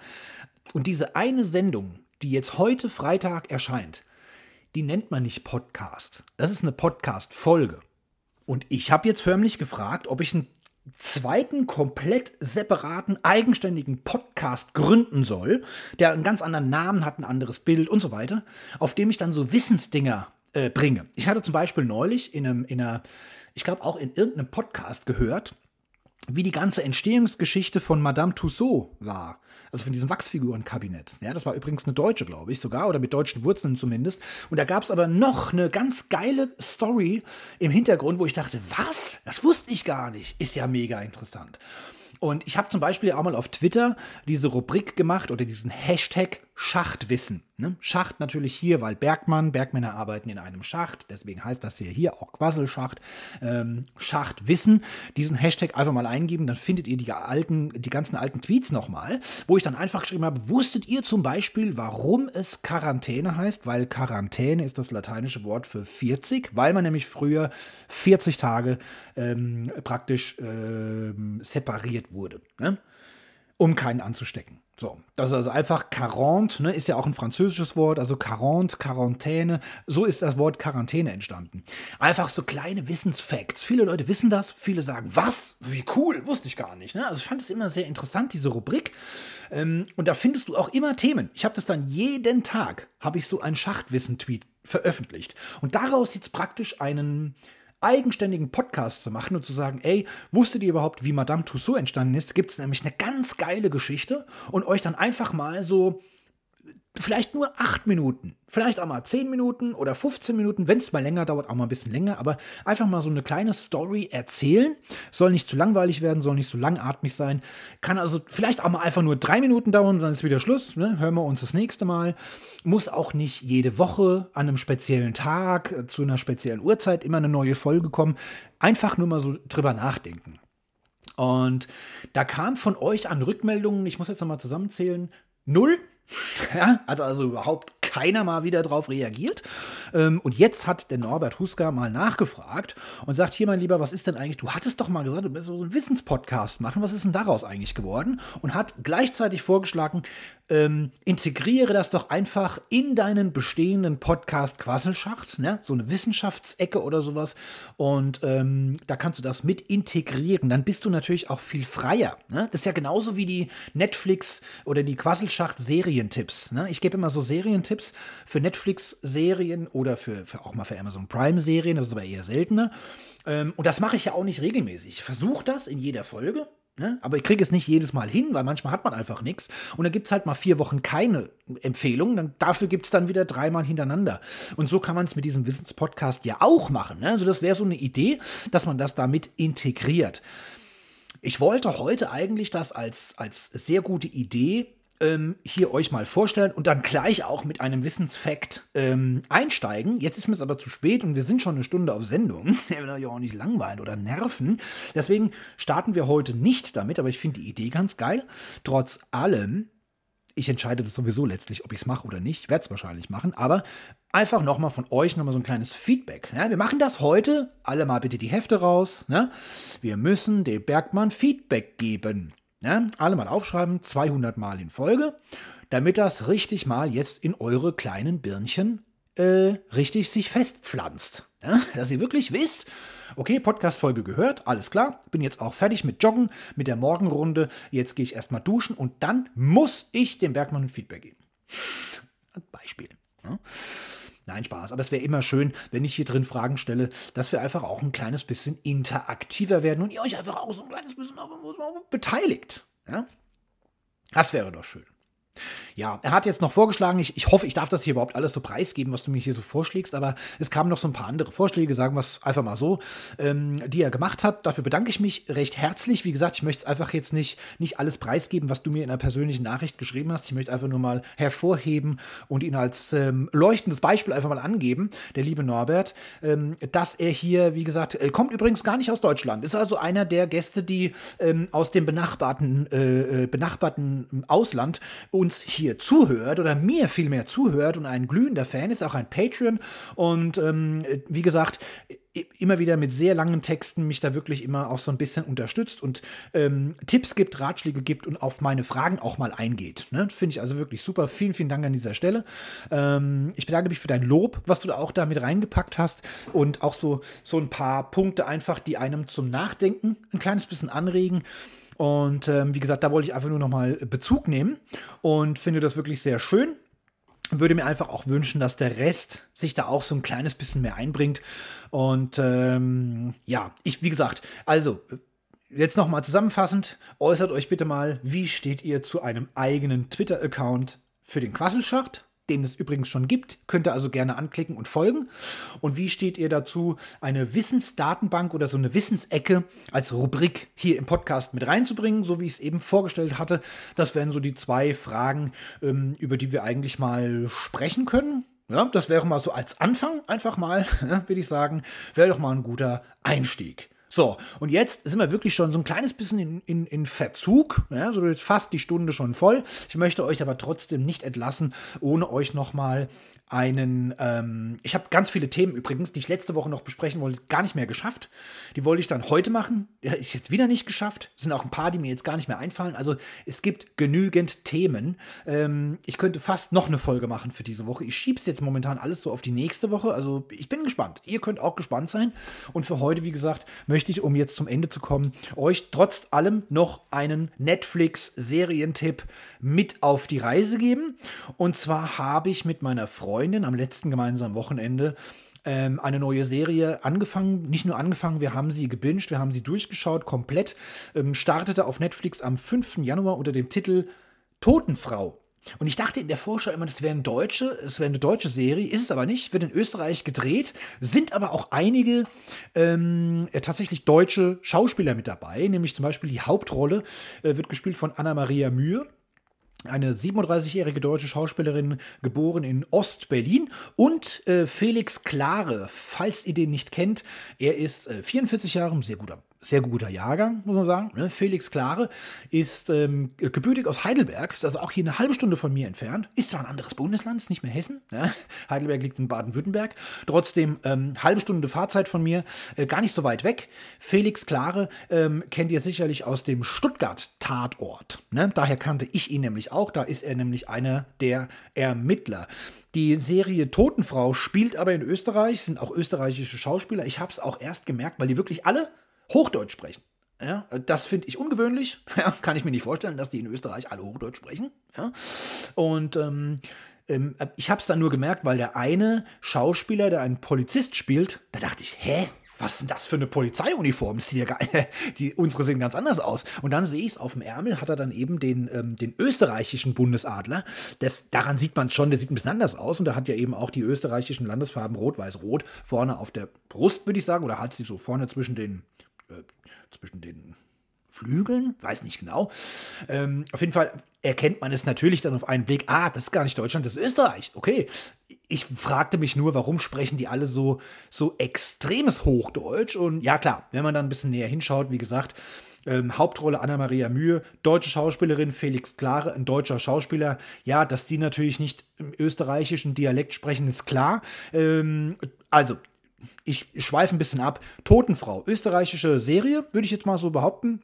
S2: Und diese eine Sendung, die jetzt heute Freitag erscheint, die nennt man nicht Podcast. Das ist eine Podcast-Folge. Und ich habe jetzt förmlich gefragt, ob ich einen zweiten, komplett separaten, eigenständigen Podcast gründen soll, der einen ganz anderen Namen hat, ein anderes Bild und so weiter, auf dem ich dann so Wissensdinger äh, bringe. Ich hatte zum Beispiel neulich in, einem, in einer, ich glaube auch in irgendeinem Podcast gehört, wie die ganze Entstehungsgeschichte von Madame Tussaud war. Also von diesem Wachsfigurenkabinett. Ja, das war übrigens eine deutsche, glaube ich, sogar, oder mit deutschen Wurzeln zumindest. Und da gab es aber noch eine ganz geile Story im Hintergrund, wo ich dachte, was? Das wusste ich gar nicht. Ist ja mega interessant. Und ich habe zum Beispiel auch mal auf Twitter diese Rubrik gemacht oder diesen Hashtag Schachtwissen. Ne? Schacht natürlich hier, weil Bergmann, Bergmänner arbeiten in einem Schacht, deswegen heißt das hier, hier auch Quasselschacht. Ähm, Schachtwissen, diesen Hashtag einfach mal eingeben, dann findet ihr die, alten, die ganzen alten Tweets nochmal, wo ich dann einfach geschrieben habe, wusstet ihr zum Beispiel, warum es Quarantäne heißt? Weil Quarantäne ist das lateinische Wort für 40, weil man nämlich früher 40 Tage ähm, praktisch ähm, separiert wurde, ne? um keinen anzustecken. So, das ist also einfach Quarante, ne, ist ja auch ein französisches Wort, also Quarante, Quarantäne, so ist das Wort Quarantäne entstanden. Einfach so kleine Wissensfacts. Viele Leute wissen das, viele sagen, was? Wie cool, wusste ich gar nicht. Ne? Also ich fand es immer sehr interessant, diese Rubrik. Ähm, und da findest du auch immer Themen. Ich habe das dann jeden Tag, habe ich so einen Schachtwissen-Tweet veröffentlicht. Und daraus jetzt praktisch einen eigenständigen Podcast zu machen und zu sagen, ey, wusstet ihr überhaupt, wie Madame Tussaud entstanden ist? Gibt es nämlich eine ganz geile Geschichte und euch dann einfach mal so vielleicht nur acht Minuten, vielleicht auch mal zehn Minuten oder 15 Minuten, wenn es mal länger dauert, auch mal ein bisschen länger, aber einfach mal so eine kleine Story erzählen. Soll nicht zu langweilig werden, soll nicht zu langatmig sein. Kann also vielleicht auch mal einfach nur drei Minuten dauern und dann ist wieder Schluss. Ne? Hören wir uns das nächste Mal. Muss auch nicht jede Woche an einem speziellen Tag, äh, zu einer speziellen Uhrzeit immer eine neue Folge kommen. Einfach nur mal so drüber nachdenken. Und da kam von euch an Rückmeldungen, ich muss jetzt nochmal zusammenzählen, null [LAUGHS] Ja, hat also überhaupt keiner mal wieder drauf reagiert. Ähm, und jetzt hat der Norbert Huska mal nachgefragt und sagt: Hier, mein Lieber, was ist denn eigentlich? Du hattest doch mal gesagt, du willst so einen Wissenspodcast machen. Was ist denn daraus eigentlich geworden? Und hat gleichzeitig vorgeschlagen, ähm, integriere das doch einfach in deinen bestehenden Podcast Quasselschacht, ne? so eine Wissenschaftsecke oder sowas. Und ähm, da kannst du das mit integrieren. Dann bist du natürlich auch viel freier. Ne? Das ist ja genauso wie die Netflix oder die Quasselschacht-Serientipps. Ne? Ich gebe immer so Serientipps für Netflix-Serien oder für, für auch mal für Amazon Prime-Serien, das ist aber eher seltener. Ähm, und das mache ich ja auch nicht regelmäßig. Ich versuche das in jeder Folge. Ne? Aber ich kriege es nicht jedes Mal hin, weil manchmal hat man einfach nichts. Und dann gibt es halt mal vier Wochen keine Empfehlung. Dann, dafür gibt es dann wieder dreimal hintereinander. Und so kann man es mit diesem Wissenspodcast ja auch machen. Ne? Also das wäre so eine Idee, dass man das damit integriert. Ich wollte heute eigentlich das als, als sehr gute Idee ähm, hier euch mal vorstellen und dann gleich auch mit einem Wissensfakt ähm, einsteigen. Jetzt ist mir es aber zu spät und wir sind schon eine Stunde auf Sendung. [LAUGHS] Ich will euch auch nicht langweilen oder nerven. Deswegen starten wir heute nicht damit, aber ich finde die Idee ganz geil. Trotz allem, ich entscheide das sowieso letztlich, ob ich es mache oder nicht. Ich werde es wahrscheinlich machen, aber einfach nochmal von euch nochmal so ein kleines Feedback. Ja, wir machen das heute. Alle mal bitte die Hefte raus. Ne? Wir müssen dem Bergmann Feedback geben. Ja, alle mal aufschreiben, 200 Mal in Folge, damit das richtig mal jetzt in eure kleinen Birnchen äh, richtig sich festpflanzt. Ja, dass ihr wirklich wisst, okay, Podcast-Folge gehört, alles klar, bin jetzt auch fertig mit Joggen, mit der Morgenrunde, jetzt gehe ich erstmal duschen und dann muss ich dem Bergmann ein Feedback geben. Beispiel. Ja. Nein, Spaß. Aber es wäre immer schön, wenn ich hier drin Fragen stelle, dass wir einfach auch ein kleines bisschen interaktiver werden und ihr euch einfach auch so ein kleines bisschen beteiligt. Ja? Das wäre doch schön. Ja, er hat jetzt noch vorgeschlagen, ich, ich hoffe, ich darf das hier überhaupt alles so preisgeben, was du mir hier so vorschlägst, aber es kamen noch so ein paar andere Vorschläge, sagen wir es einfach mal so, ähm, die er gemacht hat. Dafür bedanke ich mich recht herzlich. Wie gesagt, ich möchte es einfach jetzt nicht, nicht alles preisgeben, was du mir in einer persönlichen Nachricht geschrieben hast. Ich möchte einfach nur mal hervorheben und ihn als ähm, leuchtendes Beispiel einfach mal angeben, der liebe Norbert, ähm, dass er hier, wie gesagt, äh, kommt übrigens gar nicht aus Deutschland, ist also einer der Gäste, die ähm, aus dem benachbarten, äh, äh benachbarten Ausland uns hier zuhört oder mir vielmehr zuhört und ein glühender Fan ist, auch ein Patreon. Und ähm, wie gesagt, immer wieder mit sehr langen Texten mich da wirklich immer auch so ein bisschen unterstützt und ähm, Tipps gibt, Ratschläge gibt und auf meine Fragen auch mal eingeht. Ne? Finde ich also wirklich super. Vielen, vielen Dank an dieser Stelle. Ähm, ich bedanke mich für dein Lob, was du da auch da mit reingepackt hast und auch so, so ein paar Punkte einfach, die einem zum Nachdenken ein kleines bisschen anregen. Und ähm, wie gesagt, da wollte ich einfach nur nochmal Bezug nehmen und finde das wirklich sehr schön. Würde mir einfach auch wünschen, dass der Rest sich da auch so ein kleines bisschen mehr einbringt. Und ähm, ja, ich, wie gesagt, also jetzt nochmal zusammenfassend, äußert euch bitte mal, wie steht ihr zu einem eigenen Twitter-Account für den Quasselschacht? Den es übrigens schon gibt. Könnt ihr also gerne anklicken und folgen. Und wie steht ihr dazu, eine Wissensdatenbank oder so eine Wissensecke als Rubrik hier im Podcast mit reinzubringen, so wie ich es eben vorgestellt hatte? Das wären so die zwei Fragen, ähm, über die wir eigentlich mal sprechen können. Ja, das wäre mal so als Anfang einfach mal, [LAUGHS] würde ich sagen, wäre doch mal ein guter Einstieg. So, und jetzt sind wir wirklich schon so ein kleines bisschen in, in, in Verzug. Ja, so jetzt fast die Stunde schon voll. Ich möchte euch aber trotzdem nicht entlassen, ohne euch nochmal einen. Ähm, ich habe ganz viele Themen übrigens, die ich letzte Woche noch besprechen wollte, gar nicht mehr geschafft. Die wollte ich dann heute machen. Die habe ich jetzt wieder nicht geschafft. Es sind auch ein paar, die mir jetzt gar nicht mehr einfallen. Also es gibt genügend Themen. Ähm, ich könnte fast noch eine Folge machen für diese Woche. Ich schiebe es jetzt momentan alles so auf die nächste Woche. Also ich bin gespannt. Ihr könnt auch gespannt sein. Und für heute, wie gesagt, möchte möchte ich, um jetzt zum Ende zu kommen, euch trotz allem noch einen Netflix-Serientipp mit auf die Reise geben. Und zwar habe ich mit meiner Freundin am letzten gemeinsamen Wochenende ähm, eine neue Serie angefangen. Nicht nur angefangen, wir haben sie gebinged, wir haben sie durchgeschaut, komplett. Ähm, startete auf Netflix am 5. Januar unter dem Titel Totenfrau. Und ich dachte in der Vorschau immer, das wäre eine deutsche, es wäre eine deutsche Serie, ist es aber nicht, wird in Österreich gedreht, sind aber auch einige ähm, äh, tatsächlich deutsche Schauspieler mit dabei, nämlich zum Beispiel die Hauptrolle äh, wird gespielt von Anna-Maria Mühe eine 37-jährige deutsche Schauspielerin, geboren in Ost-Berlin. Und äh, Felix Klare, falls ihr den nicht kennt, er ist äh, 44 Jahre, sehr guter sehr guter Jahrgang, muss man sagen. Ne? Felix Klare ist ähm, gebürtig aus Heidelberg, ist also auch hier eine halbe Stunde von mir entfernt. Ist zwar ein anderes Bundesland, ist nicht mehr Hessen. Ne? [LAUGHS] Heidelberg liegt in Baden-Württemberg. Trotzdem ähm, halbe Stunde Fahrzeit von mir, äh, gar nicht so weit weg. Felix Klare ähm, kennt ihr sicherlich aus dem Stuttgart-Tatort. Ne? Daher kannte ich ihn nämlich auch. Da ist er nämlich einer der Ermittler. Die Serie Totenfrau spielt aber in Österreich, sind auch österreichische Schauspieler. Ich habe es auch erst gemerkt, weil die wirklich alle Hochdeutsch sprechen. Ja, das finde ich ungewöhnlich. [LAUGHS] Ja, kann ich mir nicht vorstellen, dass die in Österreich alle Hochdeutsch sprechen. Ja. Und ähm, ähm, ich habe es dann nur gemerkt, weil der eine Schauspieler, der einen Polizist spielt, da dachte ich, hä? Was ist denn das für eine Polizeiuniform? Ja [LAUGHS] die, unsere sehen ganz anders aus. Und dann sehe ich es auf dem Ärmel, hat er dann eben den, ähm, den österreichischen Bundesadler. Das, daran sieht man schon, der sieht ein bisschen anders aus. Und da hat ja eben auch die österreichischen Landesfarben Rot, Weiß, Rot vorne auf der Brust, würde ich sagen. Oder hat sie so vorne zwischen den äh, zwischen den Flügeln, weiß nicht genau. Ähm, auf jeden Fall erkennt man es natürlich dann auf einen Blick, ah, das ist gar nicht Deutschland, das ist Österreich. Okay. Ich fragte mich nur, warum sprechen die alle so, so extremes Hochdeutsch? Und ja, klar, wenn man dann ein bisschen näher hinschaut, wie gesagt, ähm, Hauptrolle Anna-Maria Mühe, deutsche Schauspielerin Felix Klare, ein deutscher Schauspieler. Ja, dass die natürlich nicht im österreichischen Dialekt sprechen, ist klar. Ähm, also, ich schweife ein bisschen ab. Totenfrau, österreichische Serie, würde ich jetzt mal so behaupten.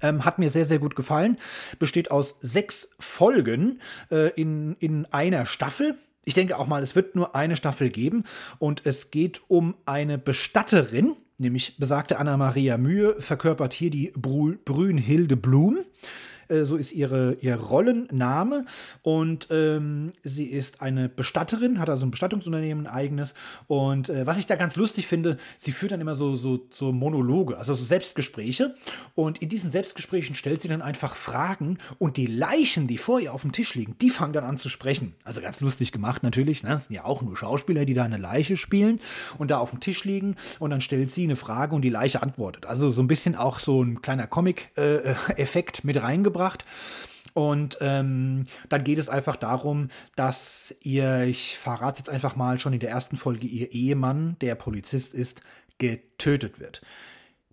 S2: Ähm, hat mir sehr, sehr gut gefallen. Besteht aus sechs Folgen äh, in, in einer Staffel. Ich denke auch mal, es wird nur eine Staffel geben. Und es geht um eine Bestatterin, nämlich besagte Anna-Maria Mühe, verkörpert hier die Brünhilde Blum. Äh, so ist ihre, ihr Rollenname. Und ähm, sie ist eine Bestatterin, hat also ein Bestattungsunternehmen, ein eigenes. Und äh, was ich da ganz lustig finde, sie führt dann immer so, so, so Monologe, also so Selbstgespräche. Und in diesen Selbstgesprächen stellt sie dann einfach Fragen und die Leichen, die vor ihr auf dem Tisch liegen, die fangen dann an zu sprechen. Also ganz lustig gemacht natürlich. Ne? Das sind ja auch nur Schauspieler, die da eine Leiche spielen und da auf dem Tisch liegen. Und dann stellt sie eine Frage und die Leiche antwortet. Also so ein bisschen auch so ein kleiner Comic-Effekt äh, mit reingebracht gebracht. Und ähm, dann geht es einfach darum, dass ihr, ich verrate jetzt einfach mal schon in der ersten Folge, ihr Ehemann, der Polizist ist, getötet wird.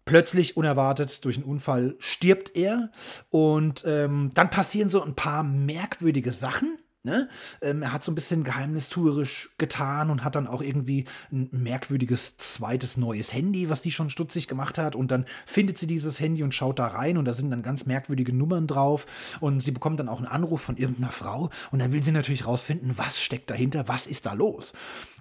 S2: Plötzlich, unerwartet, durch einen Unfall stirbt er. Und ähm, dann passieren so ein paar merkwürdige Sachen. Ne? Ähm, er hat so ein bisschen geheimnistuerisch getan und hat dann auch irgendwie ein merkwürdiges zweites neues Handy, was die schon stutzig gemacht hat. Und dann findet sie dieses Handy und schaut da rein und da sind dann ganz merkwürdige Nummern drauf. Und sie bekommt dann auch einen Anruf von irgendeiner Frau und dann will sie natürlich rausfinden, was steckt dahinter, was ist da los.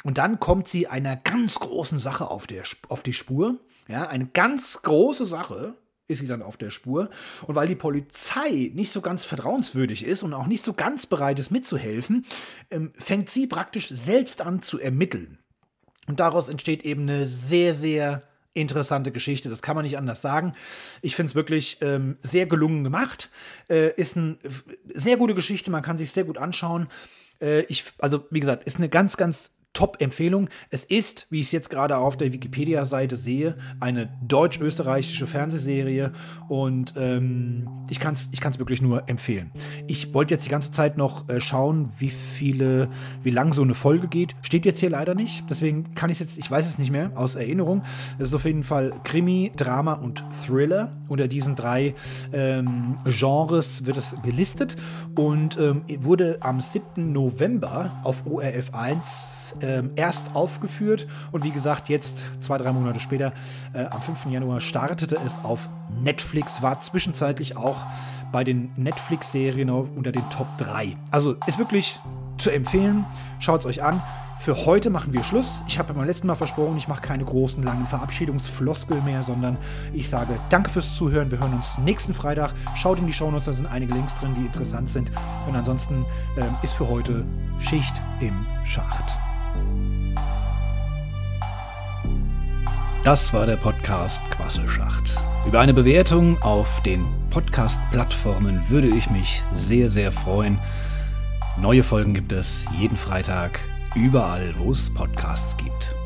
S2: Und dann kommt sie einer ganz großen Sache auf, der, auf die Spur. Ja, eine ganz große Sache, ist sie dann auf der Spur. Und weil die Polizei nicht so ganz vertrauenswürdig ist und auch nicht so ganz bereit ist mitzuhelfen, ähm, fängt sie praktisch selbst an zu ermitteln. Und daraus entsteht eben eine sehr, sehr interessante Geschichte. Das kann man nicht anders sagen. Ich finde es wirklich ähm, sehr gelungen gemacht. Äh, ist eine sehr gute Geschichte. Man kann sich sehr gut anschauen. Äh, ich, also, wie gesagt, ist eine ganz, ganz Top-Empfehlung. Es ist, wie ich es jetzt gerade auf der Wikipedia-Seite sehe, eine deutsch-österreichische Fernsehserie und ähm, ich kann es ich kann's wirklich nur empfehlen. Ich wollte jetzt die ganze Zeit noch äh, schauen, wie viele, wie lang so eine Folge geht. Steht jetzt hier leider nicht, deswegen kann ich es jetzt, ich weiß es nicht mehr aus Erinnerung. Es ist auf jeden Fall Krimi, Drama und Thriller. Unter diesen drei ähm, Genres wird es gelistet und ähm, wurde am 7. November auf ORF 1 ähm, erst aufgeführt und wie gesagt, jetzt zwei, drei Monate später, äh, am 5. Januar, startete es auf Netflix, war zwischenzeitlich auch bei den Netflix-Serien unter den Top 3. Also ist wirklich zu empfehlen. Schaut es euch an. Für heute machen wir Schluss. Ich habe beim letzten Mal versprochen, ich mache keine großen, langen Verabschiedungsfloskel mehr, sondern ich sage danke fürs Zuhören. Wir hören uns nächsten Freitag. Schaut in die Shownotes, da sind einige Links drin, die interessant sind. Und ansonsten äh, ist für heute Schicht im Schacht.
S1: Das war der Podcast Quasselschacht. Über eine Bewertung auf den Podcast-Plattformen würde ich mich sehr, sehr freuen. Neue Folgen gibt es jeden Freitag, überall, wo es Podcasts gibt.